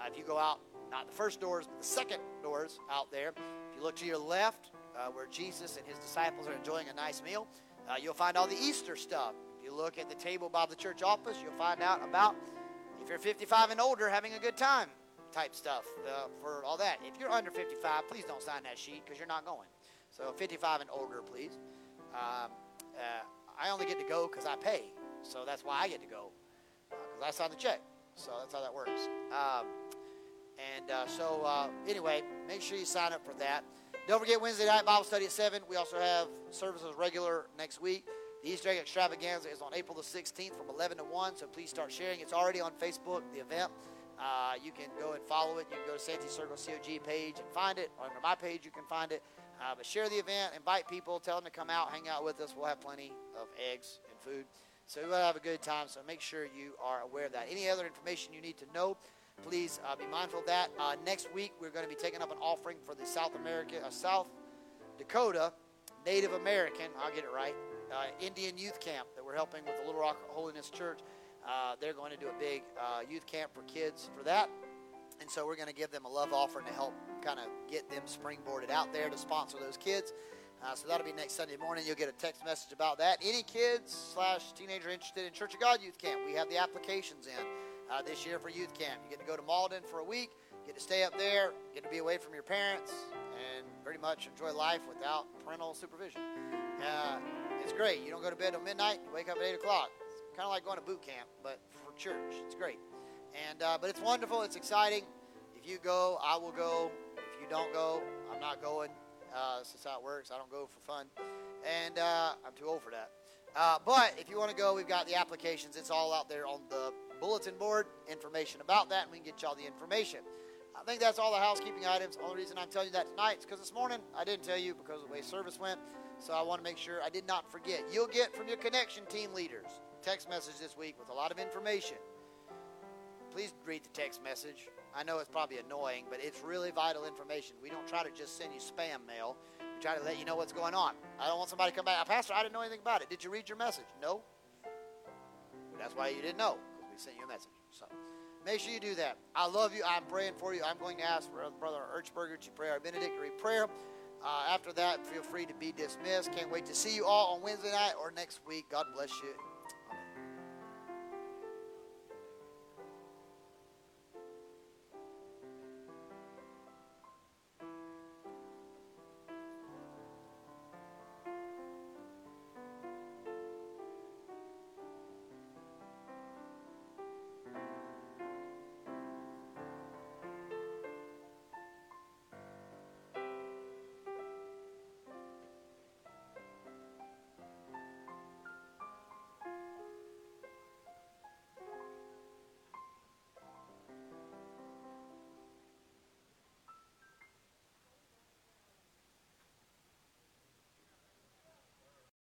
Uh, if you go out, not the first doors, but the second doors out there, if you look to your left, uh, where Jesus and his disciples are enjoying a nice meal, uh, you'll find all the Easter stuff. If you look at the table by the church office, you'll find out about if you're 55 and older, having a good time type stuff uh, for all that. If you're under 55, please don't sign that sheet because you're not going. So 55 and older, please. Um, uh, I only get to go because I pay, so that's why I get to go because I signed the check. So that's how that works. Um, and uh, so uh, anyway, make sure you sign up for that. Don't forget Wednesday night Bible study at 7. We also have services regular next week. The Easter egg extravaganza is on April the 16th from 11 to 1, so please start sharing. It's already on Facebook, the event. Uh, you can go and follow it. You can go to Santee Circle COG page and find it. Under my page, you can find it. Uh, but share the event, invite people, tell them to come out, hang out with us. We'll have plenty of eggs and food. So we'll have a good time. So make sure you are aware of that. Any other information you need to know, please uh, be mindful of that. Uh, next week, we're going to be taking up an offering for the South America, uh, South Dakota Native American. I'll get it right. uh, Indian Youth Camp that we're helping with the Little Rock Holiness Church. Uh, they're going to do a big youth camp for kids for that. And so we're going to give them a love offering to help kind of get them springboarded out there to sponsor those kids. Uh, so that'll be next Sunday morning. You'll get a text message about that. Any kids slash teenager interested in Church of God Youth Camp, we have the applications in uh, this year for youth camp. You get to go to Malden for a week, get to stay up there, get to be away from your parents, and pretty much enjoy life without parental supervision. Uh, it's great. You don't go to bed till midnight. You wake up at eight o'clock. It's kind of like going to boot camp, but for church. It's great. And uh, but it's wonderful. It's exciting. If you go, I will go. You don't go, I'm not going. Uh, this is how it works. I don't go for fun, and uh, I'm too old for that. Uh, but if you want to go, we've got the applications. It's all out there on the bulletin board. Information about that, and we can get y'all the information. I think that's all the housekeeping items. The only reason I'm telling you that tonight is because this morning I didn't tell you because of the way service went. So I want to make sure I did not forget. You'll get from your connection team leaders text message this week with a lot of information. Please read the text message. I know it's probably annoying, but it's really vital information. We don't try to just send you spam mail. We try to let you know what's going on. I don't want somebody to come back. Pastor, I didn't know anything about it. Did you read your message? No. That's why you didn't know because we sent you a message. So make sure you do that. I love you. I'm praying for you. I'm going to ask for Brother Erchberger to pray our benedictory prayer. Uh, after that, feel free to be dismissed. Can't wait to see you all on Wednesday night or next week. God bless you.